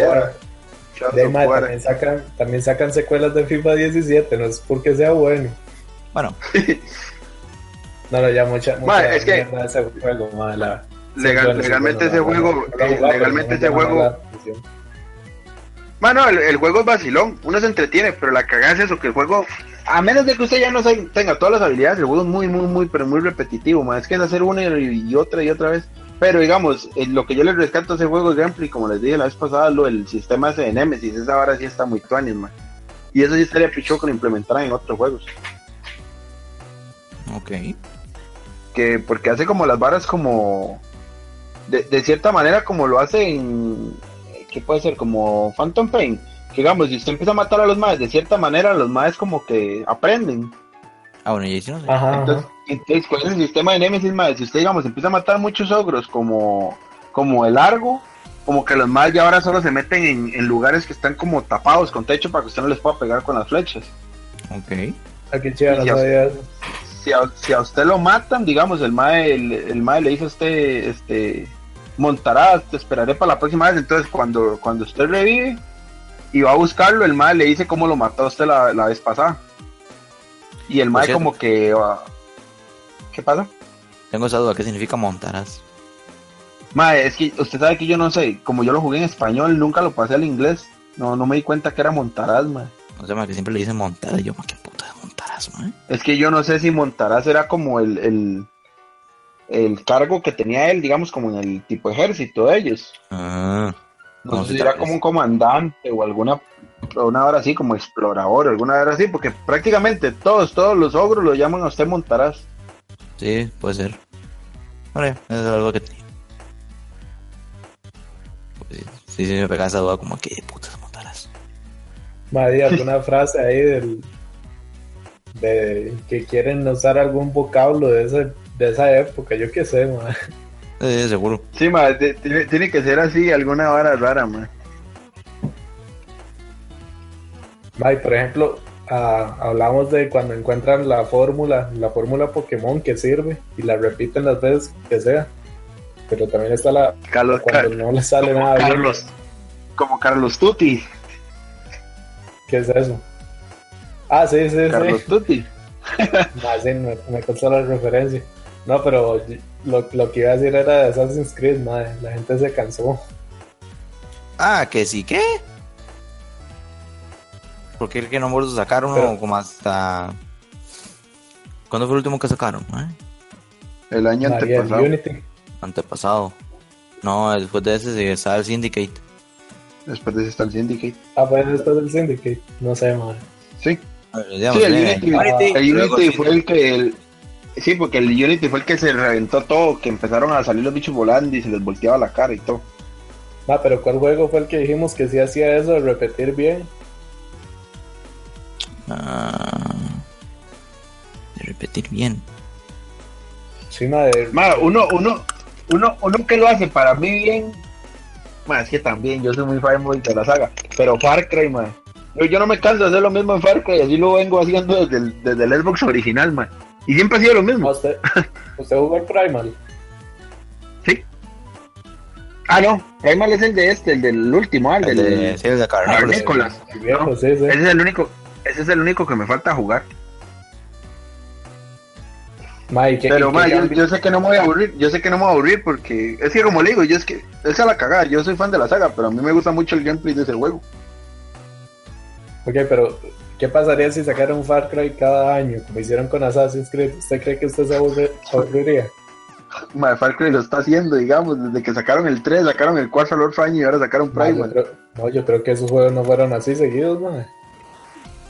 también, sacan, también sacan secuelas de FIFA 17, no es porque sea bueno. Bueno, No, no, ya mucha, mucha es que- ese juego, la- Legal- legalmente ese juego, eh, legalmente ese juego- Bueno, el, el juego es vacilón, uno se entretiene, pero la cagada es eso, que el juego, a menos de que usted ya no se- tenga todas las habilidades, el juego es muy, muy, muy, pero muy repetitivo, man. es que es hacer una y, y otra y otra vez. Pero digamos, eh, lo que yo les rescato a ese juego es gameplay, como les dije la vez pasada, lo del sistema ese de Nemesis, esa vara sí está muy tuanis, man. Y eso sí estaría pichón que lo implementaran en otros juegos. ok. que porque hace como las varas como de, de cierta manera como lo hace en que puede ser como Phantom Pain que digamos si usted empieza a matar a los maes de cierta manera los maes como que aprenden Ah, bueno, y ahí sí no sé. Ajá, entonces, ajá. entonces con el sistema de Nemesis maes si usted digamos empieza a matar muchos ogros como como el largo como que los maes ya ahora solo se meten en, en lugares que están como tapados con techo para que usted no les pueda pegar con las flechas Ok. Qué chido, no eso. si a, si a usted lo matan, digamos, el mae, el, el mae le dice a usted, este, montarás, te esperaré para la próxima vez. Entonces, cuando, cuando usted revive y va a buscarlo, el mae le dice cómo lo mató a usted la, la vez pasada. Y el mae cierto. como que... ah, ¿Qué pasa? Tengo esa duda, ¿qué significa montarás? Mae, es que usted sabe que yo no sé, como yo lo jugué en español, nunca lo pasé al inglés. No, no me di cuenta que era montarás, mae. No sé, más que siempre le dicen montar. Y yo, más qué puta de montarás, man. Es que yo no sé si montarás era como el, el, el cargo que tenía él, digamos, como en el tipo ejército de ellos. Ah, No sé si era como un comandante o alguna una hora así como explorador, alguna hora así, porque prácticamente todos, todos los ogros lo llaman a usted Montaraz. sí, puede ser. Vale, eso es algo que tenía. Pues sí, sí, me pegaba esa duda como, ¿qué putas montarás? Madre, alguna frase ahí del de que quieren usar algún vocablo de ese, de esa época, yo qué sé, ma. Sí, seguro. Sí, ma, tiene, tiene que ser así, alguna vara rara, ma. Ma, y por ejemplo, ah, hablamos de cuando encuentran la fórmula, la fórmula Pokémon que sirve y la repiten las veces que sea. Pero también está la Carlos, cuando Car- no le sale como nada bien. Carlos, como Carlos Tuti, ¿Qué es eso? Ah, sí, sí, Carlos sí. Tuti. Ma, sí, me, me costó la referencia. No, pero lo, lo que iba a decir era de Assassin's Creed, madre. La gente se cansó. Ah, que sí, ¿qué? porque es que no hemos sacaron uno Pero- como hasta. ¿Cuándo fue el último que sacaron? eh? El año María, el antepasado. Unity. Antepasado. No, después de ese sí estaba el Syndicate. Después de ese está el Syndicate. Ah, pues esto es el Syndicate. No sé, madre. Sí. Digamos, Sí, el eh, Unity, el sí. fue el que. el- sí, porque el Unity fue el que se reventó todo, que empezaron a salir los bichos volando y se les volteaba la cara y todo. Ah, pero ¿cuál juego fue el que dijimos que sí hacía eso de repetir bien? Ah, de repetir bien. Sí, madre. Ma, uno, uno, uno, uno que lo hace para mí bien. Ma, es que también yo soy muy fanboy de la saga. Pero Far Cry, ma. Yo, yo no me canso de hacer lo mismo en Far Cry, así lo vengo haciendo desde el, desde el Xbox original, ma. Y siempre ha sido lo Ah, mismo. usted, usted jugó el Primal. Sí. Ah, no. Primal es el de este, el del último, ah, el El del. de, sí, el de. Nicolás. Viejo, No, sí, sí. Ese es el único. Ese es el único que me falta jugar. Ma, ¿y qué- Pero y ma, qué yo, sé que no me voy a aburrir, yo sé que no me voy a aburrir porque es que como le digo, yo es que esa es la cagada, yo soy fan de la saga, pero a mí me gusta mucho el gameplay de ese juego. Ok, pero ¿qué pasaría si sacaran un Far Cry cada año, como hicieron con Assassin's Creed? ¿Usted cree que usted se aburriría? Ma, Far Cry lo está haciendo, digamos, desde que sacaron el 3, sacaron el 4 al otro año y ahora sacaron yo creo, no, yo creo que esos juegos no fueron así seguidos, ma.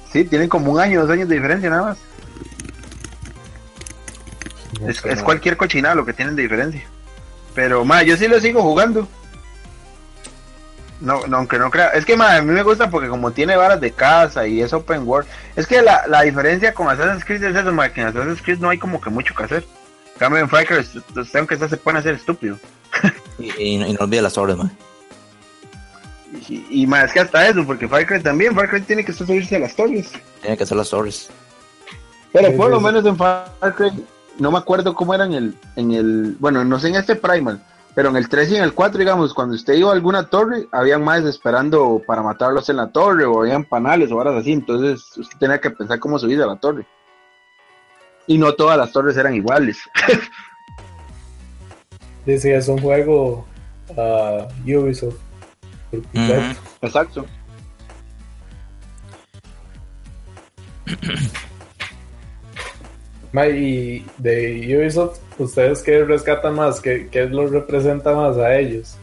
Sí, tienen como un año, dos años de diferencia nada más. No Es, cualquier cochinada lo que tienen de diferencia. Pero ma, yo sí lo sigo jugando. No, no, aunque no crea. Es que a mí me gusta porque como tiene varas de casa y es open world. Es que la, la diferencia con Assassin's Creed es eso, que en Assassin's Creed no hay como que mucho que hacer. En cambio en usted aunque se pone a ser estúpido. Y, y no- y no olvide las torres, man. Y, y ma, es que hasta eso, porque Cry también, Cry tiene que subirse a las torres. Tiene que hacer las torres. Pero Sí, por sí, lo menos en Cry, no me acuerdo cómo era en el, en el, bueno, no sé en este Primal, pero en el 3 y en el 4, digamos, cuando usted iba a alguna torre, habían más esperando para matarlos en la torre, o habían panales o varas así, entonces usted tenía que pensar cómo subir a la torre. Y no todas las torres eran iguales. Dice, es un juego ah, Ubisoft. por completo. Ujú. Exacto. Ma, y de Ubisoft, ¿ustedes qué rescatan más? ¿Qué, qué los representa más a ellos?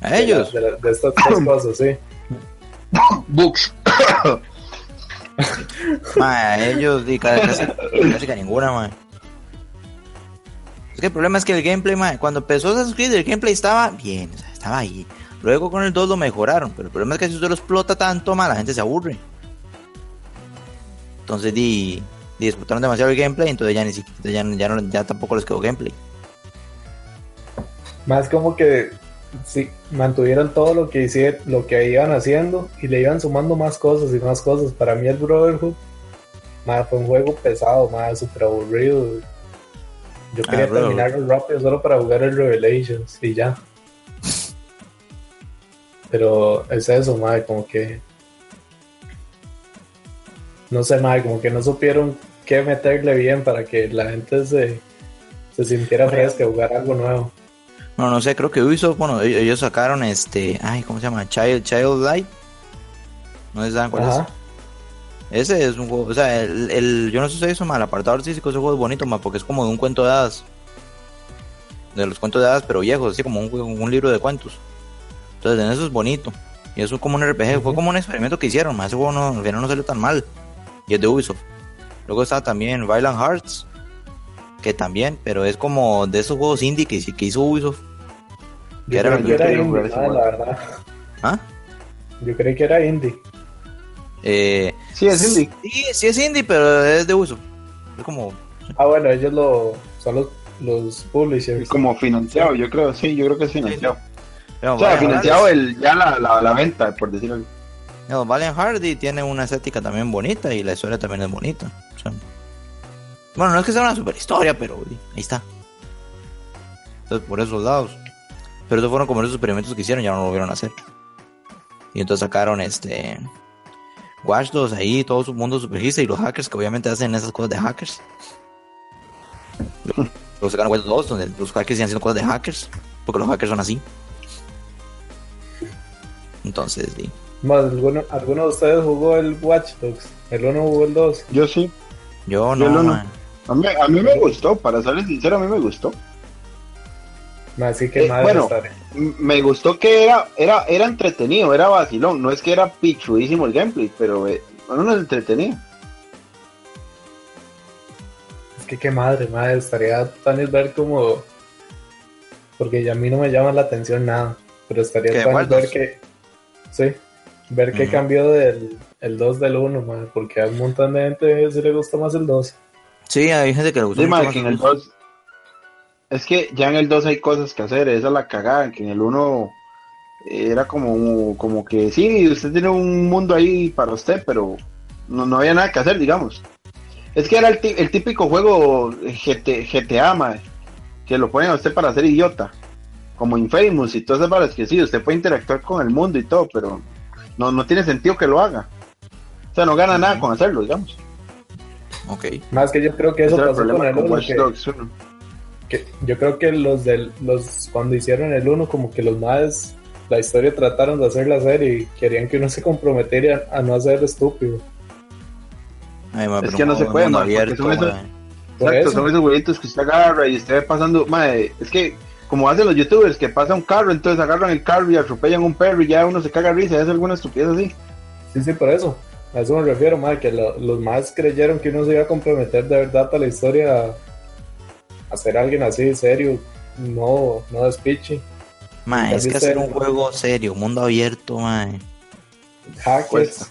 A ellos. De, la- de estas tres cosas, sí. Books. Ma, ellos, di, ca- casi, casi que ninguna, man. Es que el problema es que el gameplay, man, cuando empezó Assassin's Creed, el gameplay estaba bien, o sea, estaba ahí. Luego con el 2 lo mejoraron, pero el problema es que si usted lo explota tanto, man, la gente se aburre. Entonces, di, di explotaron demasiado el gameplay, entonces ya ni siquiera, ya, ya, no- ya tampoco les quedó gameplay. Más como que sí, mantuvieron todo lo que hicieron, lo que iban haciendo y le iban sumando más cosas y más cosas. Para mí el Brotherhood ma, fue un juego pesado, más súper aburrido. Yo Ah, quería Brotherhood. terminarlo rápido solo para jugar el Revelations y ya. Pero es eso, madre, como que. No sé, madre, como que no supieron qué meterle bien para que la gente se, se sintiera fresca, jugar algo nuevo. No, no sé, creo que Ubisoft, bueno, ellos ellos sacaron este, ay, ¿cómo se llama? Child, Child Light. No sé saben cuál Ajá. es. Ese es un juego, o sea, el, el- yo no sé si eso, mal, el apartado artístico, ese juego es bonito, ma, porque es como de un cuento de hadas. De los cuentos de hadas, pero viejos, así como un, un libro de cuentos. Entonces, en eso es bonito. Y eso es como un RPG, fue como un experimento que hicieron, ma, ese juego no, al final no salió tan mal. Y es de Ubisoft. Luego está también Violent Hearts, que también, pero es como de esos juegos indie que, que hizo Ubisoft. Que Yo era creí que era indie, jugar ese ah, juego. la verdad. ¿Ah? Yo creí que era indie. Eh, Sí, es indie. Sí, sí es indie, pero es de uso. Es como. Ah, bueno, ellos lo, son los, los publishers. Como financiado, yo creo, sí, yo creo que es financiado. O sea, financiado el, ya la, la, la venta, por decirlo así. No, Valiant Hardy tiene una estética también bonita y la historia también es bonita. o sea, bueno, no es que sea una super historia, pero ahí está. Entonces, por esos lados. Pero esos fueron como esos experimentos que hicieron, ya no lo volvieron a hacer. Y entonces sacaron este. Watch Dogs ahí, todo su mundo supergista y los hackers que obviamente hacen esas cosas de hackers. Luego sacaron Watch Dogs donde los hackers siguen haciendo cosas de hackers, porque los hackers son así. Entonces, sí. Más, ¿alguno, ¿alguno de ustedes jugó el Watch Dogs? ¿El 1 jugó el 2? Yo sí. Yo Yo no, no. mae. A mí, a mí me gustó, para serles sincero, a mí me gustó. Así que Eh, madre bueno. estaré. Me gustó que era, era, era entretenido, era vacilón. No es que era pichudísimo el gameplay, pero eh, uno es entretenido. Es que qué madre, madre, estaría tan ver como. Porque ya a mí no me llama la atención nada. Pero estaría ¿Qué, tan Wild ver que. Sí. Ver qué cambió del el 2 del 1, madre. Porque a un montón de gente sí le gusta más el 2. Sí, hay gente que le gusta Sí, mucho mae, más que en el el dos. 2. Es que ya en el 2 hay cosas que hacer, esa es la cagada, que en el 1 era como, como que sí, usted tiene un mundo ahí para usted, pero no, no había nada que hacer, digamos. Es que era el, ti- el típico juego GT, GTA, mae, que lo ponen a usted para ser idiota, como Infamous y todas esas varas que sí, usted puede interactuar con el mundo y todo, pero no, no tiene sentido que lo haga. O sea, no gana nada con hacerlo, digamos. Ok. Más que yo creo que eso Ese era el pasó con el con 1. Watch Que, Dogs 1. que yo creo que los del. los Cuando hicieron el 1, como que los más. La historia trataron de hacer la serie y querían que uno se comprometiera a no hacer estúpido. Ay, mae, Es que no se puede, porque abierto, son esos- Exacto, eso. son esos huevitos que usted agarra y usted va pasando, madre, es que como hacen los youtubers que pasa un carro, entonces agarran el carro y atropellan un perro y ya uno se caga de risa y hace alguna estupidez así. Sí, sí, por eso. A eso me refiero, madre, que lo- los más creyeron que uno se iba a comprometer de verdad a la historia a, a ser alguien así, serio, no, no despiche. Mae, es que hacer un juego serio, mundo abierto, mae. Hackers, Cuesta.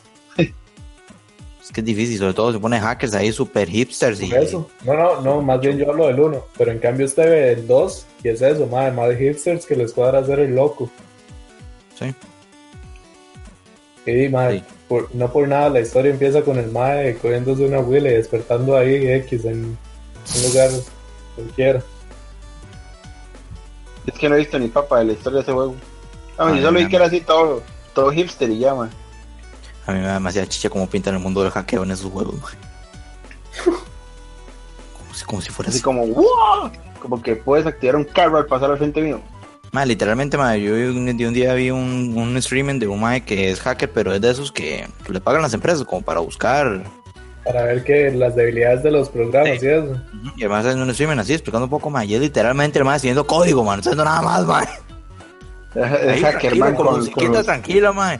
Es que es difícil, sobre todo se pone hackers ahí super hipsters y eso. No, no, no, más bien yo hablo del uno, pero en cambio usted ve el 2 y es eso, madre, más de hipsters que les cuadra hacer el loco. Sí. Y madre, Sí. por- no por nada la historia empieza con el madre cogiéndose una huila y despertando ahí X en un lugar cualquiera. Es que no he visto ni papa de la historia de ese juego. No, Ay, yo solo vi que era así todo, todo hipster y ya, man. A mí me da demasiada chicha como pintan el mundo del hackeo en esos juegos, mae. Como si, como si fuera Así así. como, ¡wow! Como que puedes activar un carro al pasar al frente mío. Mae, literalmente, mae, yo un, de un día vi un, un streaming de un mae que es hacker, pero es de esos que, que le pagan las empresas como para buscar. Para ver que las debilidades de los programas Sí. y eso. Y además haciendo un streaming así, explicando un poco, mae. Y es literalmente el mae haciendo código, man, no está haciendo nada más, mae. Es hacker, tranquilo, man, con, con, musiquita tranquila, mae.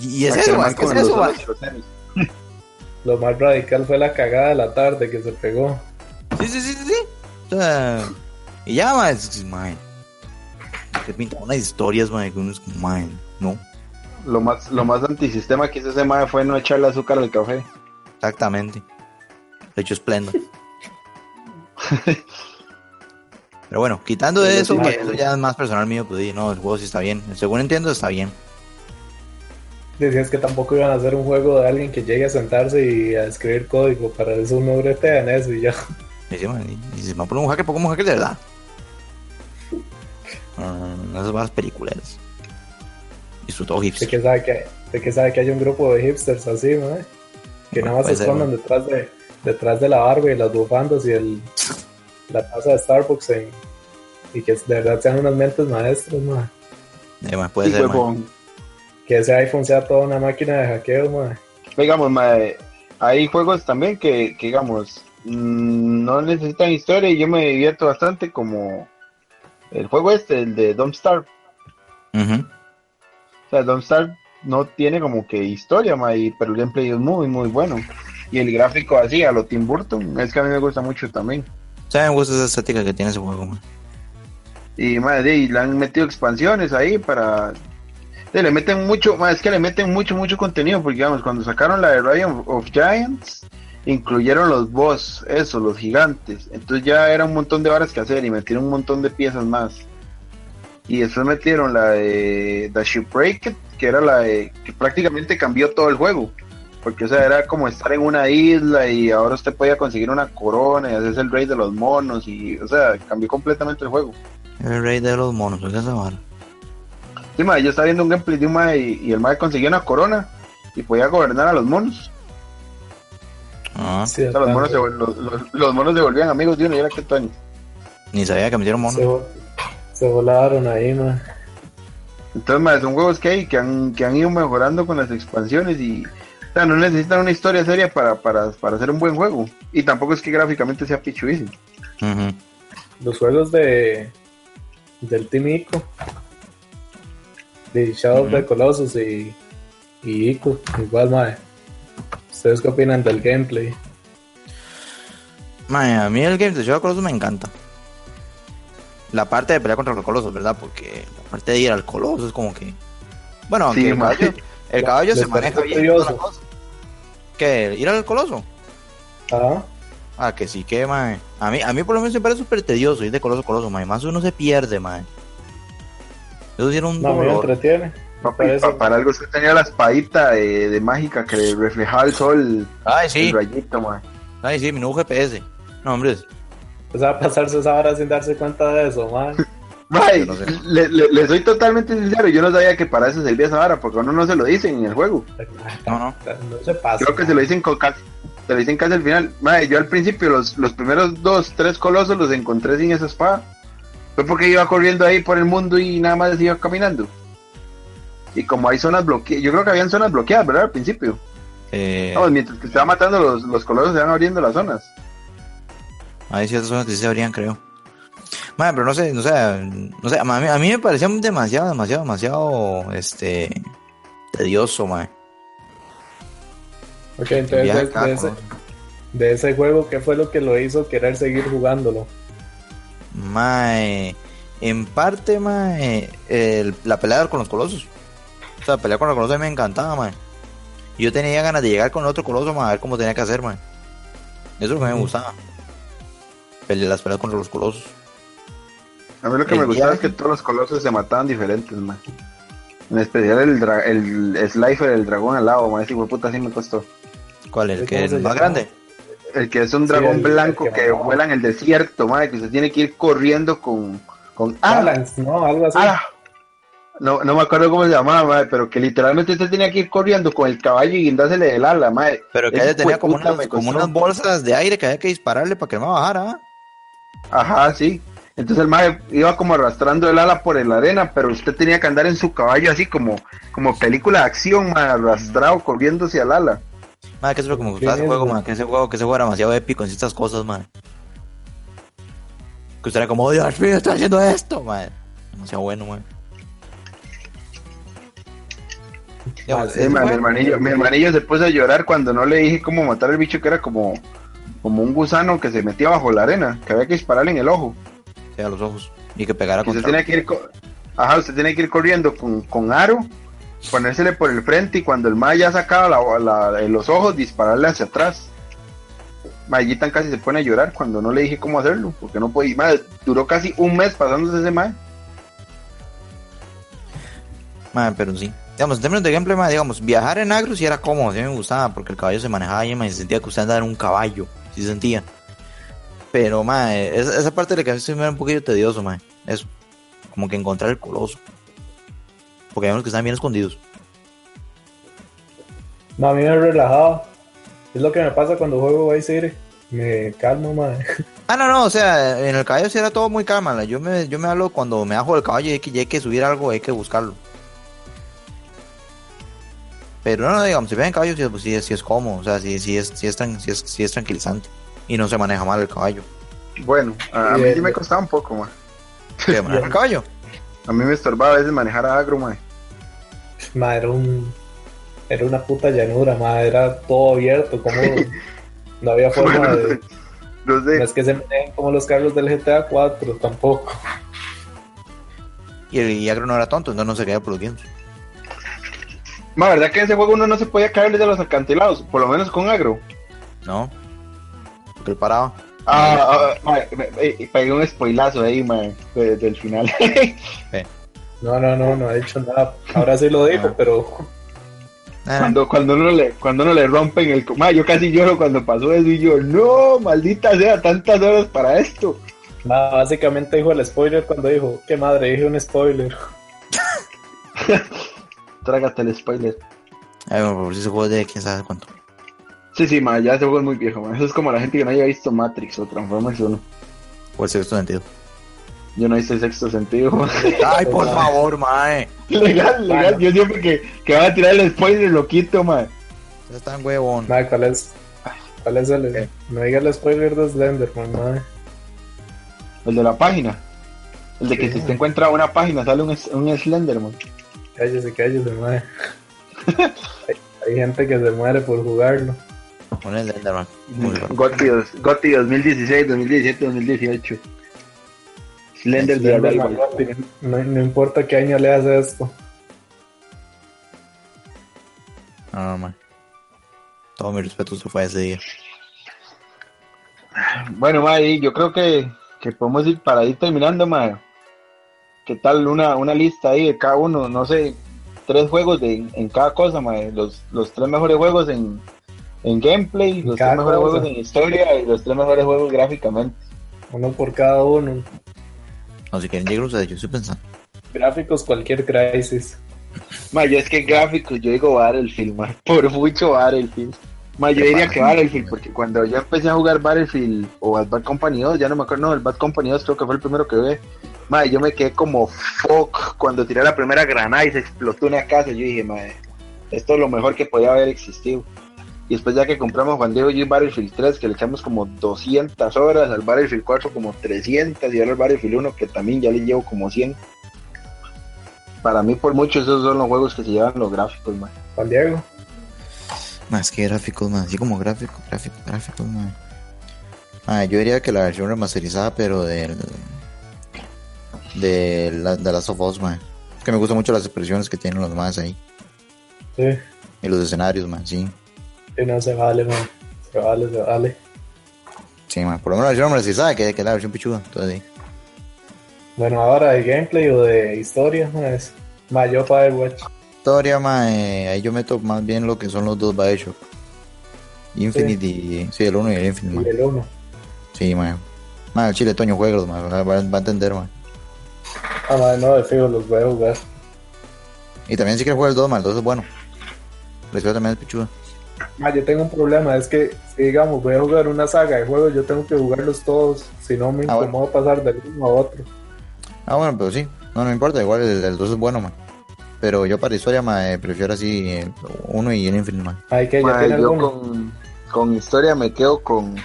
Y, y es eso, man, es eso. Lo más radical fue la cagada de la tarde que se pegó. Sí, sí, sí, sí, sí. O sea, y ya, mae. Se pintan unas historias, mae, que uno es como, mae, no. Lo más, lo más antisistema que hizo ese mae fue no echarle azúcar al café. Exactamente. De hecho, esplendo. Pero bueno, quitando de eso, sí, que eso ya es más personal mío, pues sí, no, el juego sí está bien. Según entiendo, está bien. Decías que tampoco iban a hacer un juego de alguien que llegue a sentarse y a escribir código. Para eso uno bretea en eso y ya. Y dice, mae, y si me ponen un hacker, pongo un hacker de verdad. Ah, esas varas películas. Y su todo De hipster. que sabe que, de que sabe que hay un grupo de hipsters así, ¿no? Que Bueno, nada más se escondan detrás de, detrás de la barba y las bufandas y el, la taza de Starbucks en- y que de verdad sean unas mentes maestras, ¿no? Eh, puede Sí, ser. Que ese iPhone sea toda una máquina de hackeo, ¿no? digamos, mae, hay juegos también que, que, digamos, mm, no necesitan historia y yo me divierto bastante como el juego este, el de Don't Starve. Ujú. O sea, Don't Starve no tiene como que historia, y- pero el gameplay es muy, muy bueno. Y el gráfico así, a lo Tim Burton, es que a mí me gusta mucho también. O sea, me gusta esa estética que tiene ese juego, mae. Y, de ahí le han metido expansiones ahí para... le meten mucho, es que le meten mucho, mucho contenido, porque digamos, cuando sacaron la de Ryan of Giants, incluyeron los boss, eso, los gigantes. Entonces ya era un montón de varas que hacer y metieron un montón de piezas más. Y después metieron la de The Shipwrecked, que era la de, que prácticamente cambió todo el juego. Porque, o sea, era como estar en una isla y ahora usted podía conseguir una corona y hacerse el rey de los monos y, o sea, cambió completamente el juego. El rey de los monos, oiga esa vara. Sí, yo estaba viendo un gameplay de un mae y, y el mae conseguía una corona y podía gobernar a los monos. Ah, Sí, O sea, los, monos se, los, los- los monos se volvían amigos de uno y era que Tony. ni sabía que metieron se, monos. se volaron ahí, ¿no? Entonces, mae, son juegos que hay que han, que han ido mejorando con las expansiones y o sea, no necesitan una historia seria para, para, para hacer un buen juego. Y tampoco es que gráficamente sea pichuísimo. Los juegos de del Team Ico, de Shadow of the Colossus y, y Ico, igual, mae. ¿Ustedes qué opinan del gameplay? Mae, a mí el game de Shadow of the Colossus me encanta. La parte de pelear contra los colosos, ¿verdad? Porque la parte de ir al coloso es como que. Bueno, aunque Sí, el mae. caballo, el caballo se maneja bien. toda curioso. la cosa. ¿Qué? ¿Ir al coloso? Ah, Ah, que sí, que, mae. A mí, a mí por lo menos me parece súper tedioso ir de coloso a coloso, mae. Más uno se pierde, mae. Eso era un no, me dolor. entretiene. Papi, pa- para algo usted tenía la espadita de, de mágica que reflejaba el sol, Ay, sí. el rayito, mae. Ay, sí, mi nuevo GPS. No, hombre. O sea, pasarse esa hora sin darse cuenta de eso, Yo no sé. le, le- le soy totalmente sincero, yo no sabía que para eso servía esa vara, porque a uno no se lo dicen en el juego. No, no. No se pasa. Creo que se lo dicen con casi, se lo dicen casi al final. Mae, yo al principio los, los primeros dos, tres colosos los encontré sin esa espada. Fue porque iba corriendo ahí por el mundo y nada más iba caminando. Y como hay zonas bloqueadas, yo creo que habían zonas bloqueadas, ¿verdad? Al principio. Eh, Vamos, mientras que estaba matando los, los colosos se van abriendo las zonas. Hay ciertas zonas que sí se abrían, creo. Madre, pero no sé, no sé, no sé, a mí, a mí me parecía demasiado, demasiado, demasiado, este, tedioso, madre. Ok, entonces de, ese, ¿no? de ese juego, ¿qué fue lo que lo hizo querer seguir jugándolo? Mae, en parte, mae, el- la pelea con los colosos. O sea, la pelea con los colosos me encantaba, mae. Yo tenía ganas de llegar con otro coloso, mae, a ver cómo tenía que hacer, mae. Eso es lo que me gustaba. Pele- las peleas contra los colosos. A mí lo que El me gustaba es que todos los colosos se mataban diferentes, man. En especial el, el Slifer, el dragón alado, man. Ese hijo de puta sí me costó. ¿Cuál? ¿El ¿Cómo que es el más grande? El que es un Sí, dragón el- blanco el que vuela en el desierto, man. Que usted tiene que ir corriendo con. con ¡Ah! Balance, ¿no? Algo así. ¡Ah! No, no me acuerdo cómo se llamaba, man, pero que literalmente usted tenía que ir corriendo con el caballo y guindársele del ala, man. Pero que ella tenía como unas, como unas bolsas de aire que había que dispararle para que no bajara. ¿ah? Ajá, sí. Entonces el mae iba como arrastrando el ala por la arena, pero usted tenía que andar en su caballo así como, como película de acción, mae, arrastrado, corriéndose al ala. Madre, que eso es lo que me gustaba de ese juego, madre, que ese juego, que ese juego era demasiado épico en ciertas cosas, madre. Que usted era como, "Oh, Dios mío, estoy haciendo esto, madre. Demasiado bueno, madre. Digamos, Sí, mae, mi, hermanillo, mi hermanillo se puso a llorar cuando no le dije cómo matar al bicho que era como, como un gusano que se metía bajo la arena, que había que dispararle en el ojo. sí, a los ojos. Y que pegara Que usted que ir, co- ajá, usted tenía que ir corriendo con, con aro, ponérsele por el frente y cuando el mae ya sacaba la- la- los ojos, dispararle hacia atrás. Mayitan casi se pone a llorar cuando no le dije cómo hacerlo, porque no podía. Mae, duró casi un mes pasándose ese mae. Madre, pero sí. Digamos, en términos de gameplay, madre, digamos, viajar en agro sí era cómodo, sí me gustaba, porque el caballo se manejaba madre, y se sentía que usted andaba en un caballo, sí se sentía. Pero, madre, esa, esa parte de que a veces me era un poquito tedioso, madre, eso. Como que encontrar el coloso. Porque hay unos que están bien escondidos. No, a mí me relajaba. Es lo que me pasa cuando juego Vice City. Me calmo, madre. Ah, no, no, o sea, en el caballo sí era todo muy calma. Yo me, yo me hablo cuando me bajo del caballo y hay que, y hay que subir algo, hay que buscarlo. Pero no, no, digamos, si ven en caballo, sí, pues, sí, es- sí es cómodo, o sea, sí, sí, es, sí, es, tran- sí, es, sí es tranquilizante. Y no se maneja mal el caballo. Bueno, a, mí sí me costaba un poco, mae. ¿Qué, manejar el caballo? A mí me estorbaba a veces manejar a agro, mae. Madre, era un. Era una puta llanura, madre. Era todo abierto. Como. No había forma Bueno, de. no No sé. es que se manejen como los carros del GTA 4, tampoco. Y el no era tonto, entonces no se caía por los vientos. Ma, ¿verdad que en ese juego uno no se podía caer desde los acantilados? Por lo menos con agro. ¿No? Porque él paraba. Ah, ah, ma, me- me- pegué un spoilazo ahí, mae, de- del final. No, no, no, no ha hecho nada. Ahora sí lo dijo, Ah. pero. Ah, cuando, cuando uno le, cuando uno le rompen el... co- Ma, yo casi lloro cuando pasó eso y yo, no, maldita sea, tantas horas para esto. Nada, básicamente dijo el spoiler cuando dijo, qué madre, dije un spoiler. Trágate el spoiler. ay, bueno, por si ese juego de quién sabe cuánto. Sí, sí, ma, ya ese juego es muy viejo, ma. Eso es como la gente que no haya visto Matrix o Transformers 1. O el sexto sentido. Yo no hice el sexto sentido. Ay, por favor, mae. legal, legal. Bueno. Yo siempre que, que van a tirar el spoiler lo quito, man. Ustedes están huevón. Mae, ¿cuál es? ¿Cuál es el? ¿Qué? No diga el spoiler de Slenderman, mae. El de la página. El de que Sí. si usted encuentra una página sale un, un Slenderman. Cállese, cállese, mae. hay, hay gente que se muere por jugarlo. Pon el Enderman. Muy bueno. Gotti, Gotti 2016, 2017, 2018. Slender. Gotti, no, no importa qué año le hace esto. No, no, mae. Todo mi respeto se fue ese día. Bueno, May, yo creo que, que podemos ir para ir terminando, May. ¿Qué tal una, una lista ahí de cada uno? No sé, tres juegos de, en cada cosa, May. Los, los tres mejores juegos en, en gameplay, los cada tres mejores cosa. juegos en historia y los tres mejores juegos gráficamente. Uno por cada uno. No, si quieren llegar ustedes, yo estoy pensando. Gráficos, cualquier crisis. Ma, yo es que gráficos, yo digo Battlefield, ma, por mucho Battlefield. Ma, yo diría que Battlefield, porque cuando yo empecé a jugar Battlefield o al Bad Company 2, ya no me acuerdo, no, el Bad Company 2 creo que fue el primero que vi. Ma, yo me quedé como fuck cuando tiré la primera granada y se explotó una casa. Yo dije, ma, esto es lo mejor que podía haber existido. Y después ya que compramos Juan Diego y Battlefield 3, que le echamos como 200 horas, al Battlefield 4 como 300 y ahora al Battlefield 1 que también ya le llevo como 100. Para mí por mucho esos son los juegos que se llevan los gráficos, man. Juan Diego. Más que gráficos, más. Así como gráficos, gráficos, gráficos, mae. Ah, yo diría que la versión remasterizada, pero del. De la de Last of Us. Es que me gustan mucho las expresiones que tienen los más ahí. Sí. Y los escenarios, man, sí. Sí, no se vale, man. Se vale, se vale. Sí, man. Por lo menos la versión remasterizada, que, que es la versión pichuda. Entonces, sí. Bueno, ahora de gameplay o de historia, man, es Mayo Firewatch. Historia, mae. Ahí yo meto más bien lo que son los dos Bioshock. Infinite y. Sí, el uno y el Infinite, Y mae. el 1. Sí, mae. Mae, el chile Toño juegos, mae. Va, va- a entender, mae. Ah, man, no, de fijo, los voy a jugar. Y también si quieres jugar el 2, mae. El 2 es bueno. También es pichuda. Ma, yo tengo un problema, es que si digamos voy a jugar una saga de juegos, yo tengo que jugarlos todos, si no me Ah, bueno. incomodo pasar del uno a otro. Ah, bueno, pero sí. No, no me importa. Igual el, el 2 es bueno, man. Pero yo para historia, mae, prefiero así el uno y el Infinite, man. Ay, que Ma, yo alguno. con, con historia me quedo con.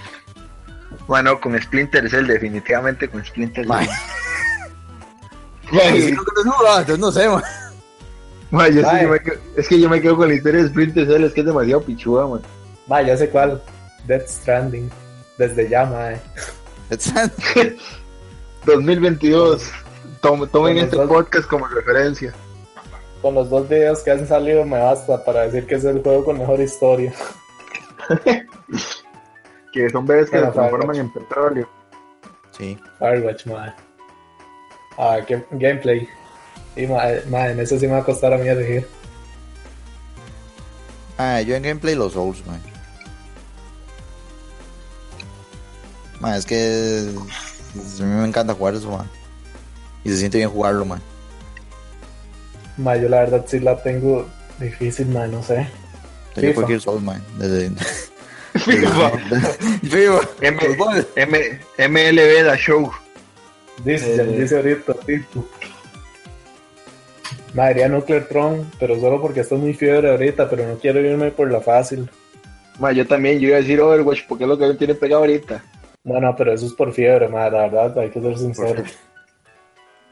Bueno, con Splinter Cell, definitivamente con Splinter Ma. Cell. Ma, Entonces no sé, man. Ma, yo sí Ma. que me quedo- es que yo me quedo con la historia de Splinter Cell, es que es demasiado pichuda, man. Va, ya sé cuál. Death Stranding. Desde ya, mae. 2022. Tom- tomen Con los este dos- podcast como referencia. Con los dos videos que han salido me basta para decir que es el juego con mejor historia. Que son bebés que se transforman en petróleo. Sí. Firewatch, mae. Ah, qué gameplay. Mae, en eso sí me va a costar a mí elegir. Ah, yo en gameplay los Souls, man. Man, es que a mí me encanta jugar eso, man. Y se siente bien jugarlo, man. Mae, yo la verdad sí la tengo difícil, mae, no sé. Yo FIFA. cualquier Souls, man. Desde... FIFA. FIFA. M- MLB Da Show. Dice, Eh. dice ahorita, tipo. Madre, Nuclear Tron, pero solo porque estoy muy fiebre ahorita, pero no quiero irme por la fácil. Ma, yo también, yo iba a decir Overwatch porque es lo que me tiene pegado ahorita. No, no, pero eso es por fiebre, madre, la verdad, hay que ser sincero.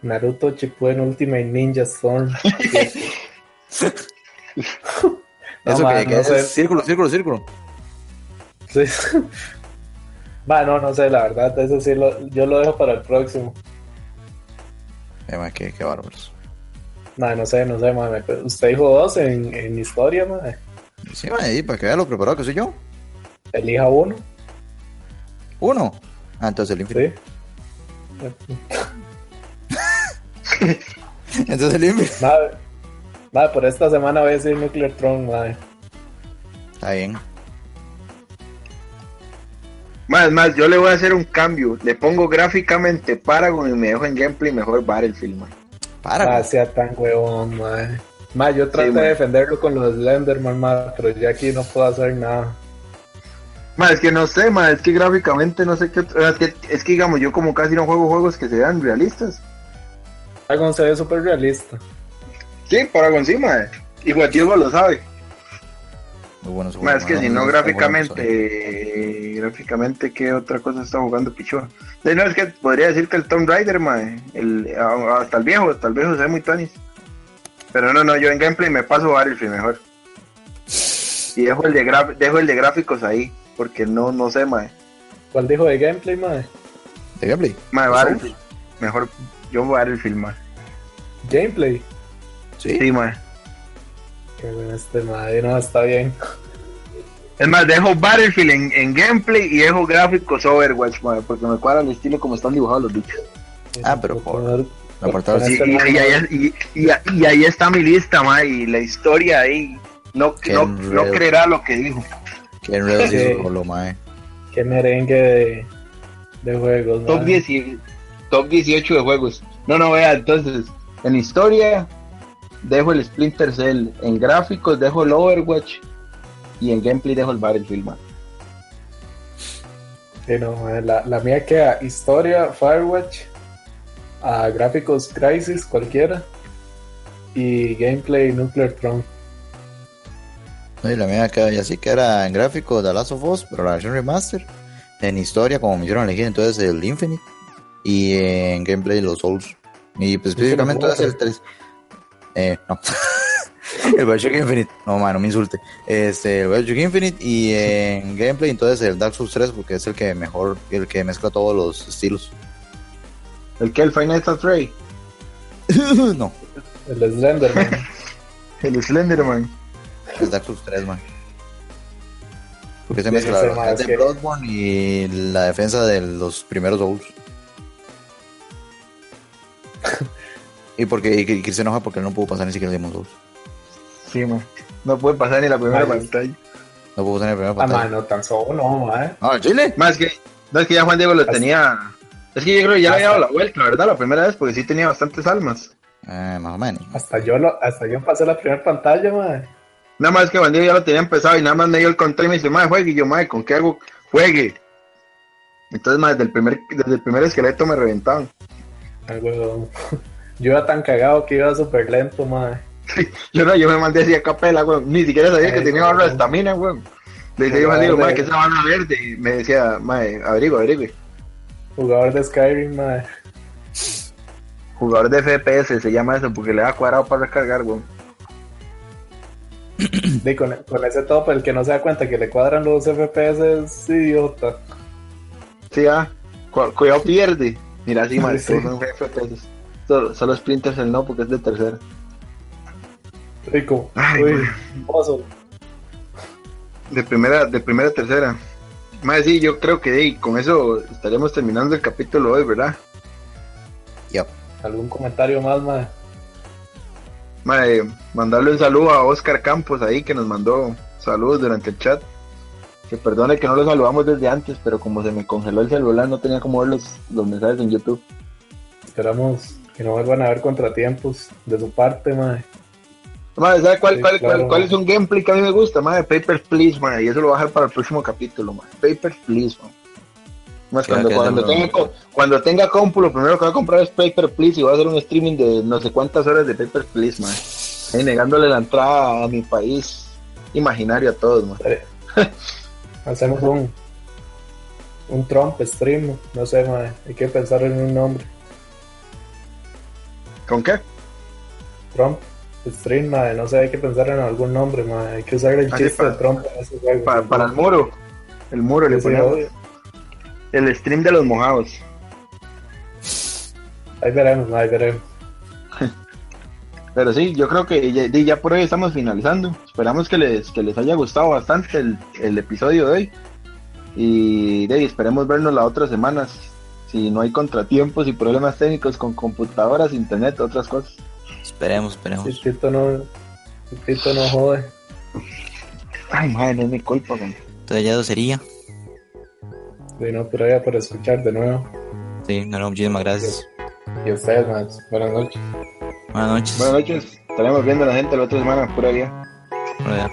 Naruto Shippuden Ultimate Ninja Storm. No, Eso man, que, que no es sé. círculo, círculo, círculo. Sí. Va, no, no sé, la verdad, eso sí, lo, yo lo dejo para el próximo. Eh, man, qué, qué bárbaros. Madre, no sé, no sé, madre. Usted dijo dos en, en historia, madre. Sí, y para que vea lo preparado que soy yo. Elija uno, Uno. Ah, entonces el Infinite. sí. Entonces el Infinite. Madre, madre, por esta semana voy a decir Nuclear Tron, madre. Está bien. Más, más, yo le voy a hacer un cambio. Le pongo gráficamente Paragon y me dejo en gameplay mejor Battlefield, man. Para, Ah, sea tan huevón, madre. Madre, yo traté Sí, de defenderlo con los Slenderman, madre, pero ya aquí no puedo hacer nada. Ma, es que no sé, ma, es que gráficamente no sé qué. otro- Es que, es que digamos, yo como casi no juego juegos que sean realistas. Dragon se ve súper realista. Sí, Paragon encima, y Guatilba lo sabe. Muy buenos es que si no gráficamente, eh, gráficamente, ¿qué otra cosa está jugando Pichua? No, es que podría decir que el Tomb Raider, ma, el, a- hasta el viejo, hasta el viejo se ve muy Tony. Pero no, no, yo en gameplay me paso Battlefield mejor. Y dejo el de, gra- dejo el de gráficos ahí, porque no, no sé, ma. ¿Cuál dijo de gameplay, mae? ¿De gameplay? Ma, ¿Los Battlefield. Mejor, yo Battlefield, ma. Gameplay. Sí. Sí, ma. Bueno, este madre no está bien. Es más, dejo Battlefield en, en gameplay y dejo gráficos Overwatch, ma, porque me cuadra el estilo como están dibujados los bichos. Ah, pero por- La portada sí. y- y ahí, y- y- y ahí está mi lista, ma, y la historia ahí. No, Qué no, no creerá lo que dijo. Que enredo se solo, mae. Qué merengue de, de juegos, Top, mae. 10 y- top 18 de juegos. No, no, vea, entonces, en historia dejo el Splinter Cell, en gráficos dejo el Overwatch y en gameplay dejo el Battlefield, ma. Sí, no, mae, la, la mía queda historia, Firewatch, a gráficos Crisis, cualquiera, y gameplay Nuclear Throne. No, y la mía que ya sí que era en gráfico de Last of Us, pero la versión remaster. En historia, como me hicieron elegir, entonces el Infinite. Y en gameplay los Souls. Y pues, específicamente el 3. Eh, no. el Bioshock Infinite. No, man, no me insulte. Este, el Bioshock Infinite. Y en gameplay, entonces el Dark Souls 3, porque es el que mejor, el que mezcla todos los estilos. ¿El que? ¿El Final Fantasy Ray? no, El Slenderman. El Slenderman. es Dark Souls 3, man. Porque se mezcla la defensa de que- Bloodborne y la defensa de los primeros Souls. y porque y, y Chris se enoja porque él no pudo pasar ni siquiera el Demon Souls. Sí, man. No puede pasar ni la primera Ay. pantalla. No pudo pasar ni la primera ah, pantalla. mae, no tan solo, no. Ah, ¿en Chile? Más que, no es que ya Juan Diego lo tenía. Es que yo creo que ya le había dado la vuelta, ¿verdad? La primera vez, porque sí tenía bastantes almas. Eh, más o menos. Hasta yo, lo, hasta yo pasé la primera pantalla, mae. Nada más que Juan Diego ya lo tenía empezado y nada más me dio el control y me dice, madre, juegue. Y yo, madre, ¿con qué hago? Juegue. Entonces, madre, desde el primer, desde el primer esqueleto me reventaban. Ay, weón. Yo iba tan cagado que iba súper lento, mae. Yo no, yo me mandé así a capela, güey. Ni siquiera sabía que tenía barra de estamina, güey. Le dije, yo, Diego, madre, que esa barra verde. Y me decía, madre, abrigo, abrigo. Jugador de Skyrim, mae. Jugador de FPS se llama eso, porque le da cuadrado para recargar, güey. De, con, con ese top, el que no se da cuenta que le cuadran los FPS es idiota. Sí, ah, cu- cuidado pierde. Mira, sí, madre, Sí. son FPS. Solo, solo Splinters el no, porque es de tercera. Rico. Ay, Uy, güey. oso. De primera, de primera a tercera. Más sí, yo creo que con eso estaríamos terminando el capítulo hoy, ¿verdad? Yep. ¿Algún comentario más, mae? Mae, mandarle un saludo a Oscar Campos ahí que nos mandó saludos durante el chat. Que perdone que no lo saludamos desde antes, pero como se me congeló el celular no tenía como ver los, los mensajes en YouTube. Esperamos que no vuelvan a haber contratiempos de su parte, mae. Mae, ¿sabe cuál, Sí, cuál, claro, cuál, es un gameplay que a mí me gusta? Mae, Papers, Please, mae, y eso lo voy a dejar para el próximo capítulo, mae. Papers, Please, mae. Más cuando, cuando, tenga, cuando tenga compu, lo primero que voy a comprar es Paper Please y voy a hacer un streaming de no sé cuántas horas de Paper Please, man. Ahí negándole la entrada a mi país imaginario a todos, man. Hacemos un un Trump stream, no sé, mae. Hay que pensar en un nombre. ¿Con qué? Trump stream, mae. No sé, hay que pensar en algún nombre, mae. Hay que usar el Ah, chiste para- de Trump en ese juego. Para, para el muro. El muro le Sí, sí, ponemos. El stream de los mojados. Ahí veremos, ahí veremos. Pero sí, yo creo que ya, ya por hoy estamos finalizando. Esperamos que les, que les haya gustado bastante el, el episodio de hoy. Y de esperemos vernos las otras semanas. Si no hay contratiempos y problemas técnicos con computadoras, internet, otras cosas. Esperemos, esperemos. Si Tito no, Tito no jode. Ay, madre, no es mi culpa, man. Entonces ya sería. Y no, pero ya por escuchar de nuevo. Sí, no, no, muchísimas gracias. Y a ustedes, mae. Buenas noches. Buenas noches. Buenas noches. Estaremos viendo a la gente la otra semana, pura vida. Bueno, ya.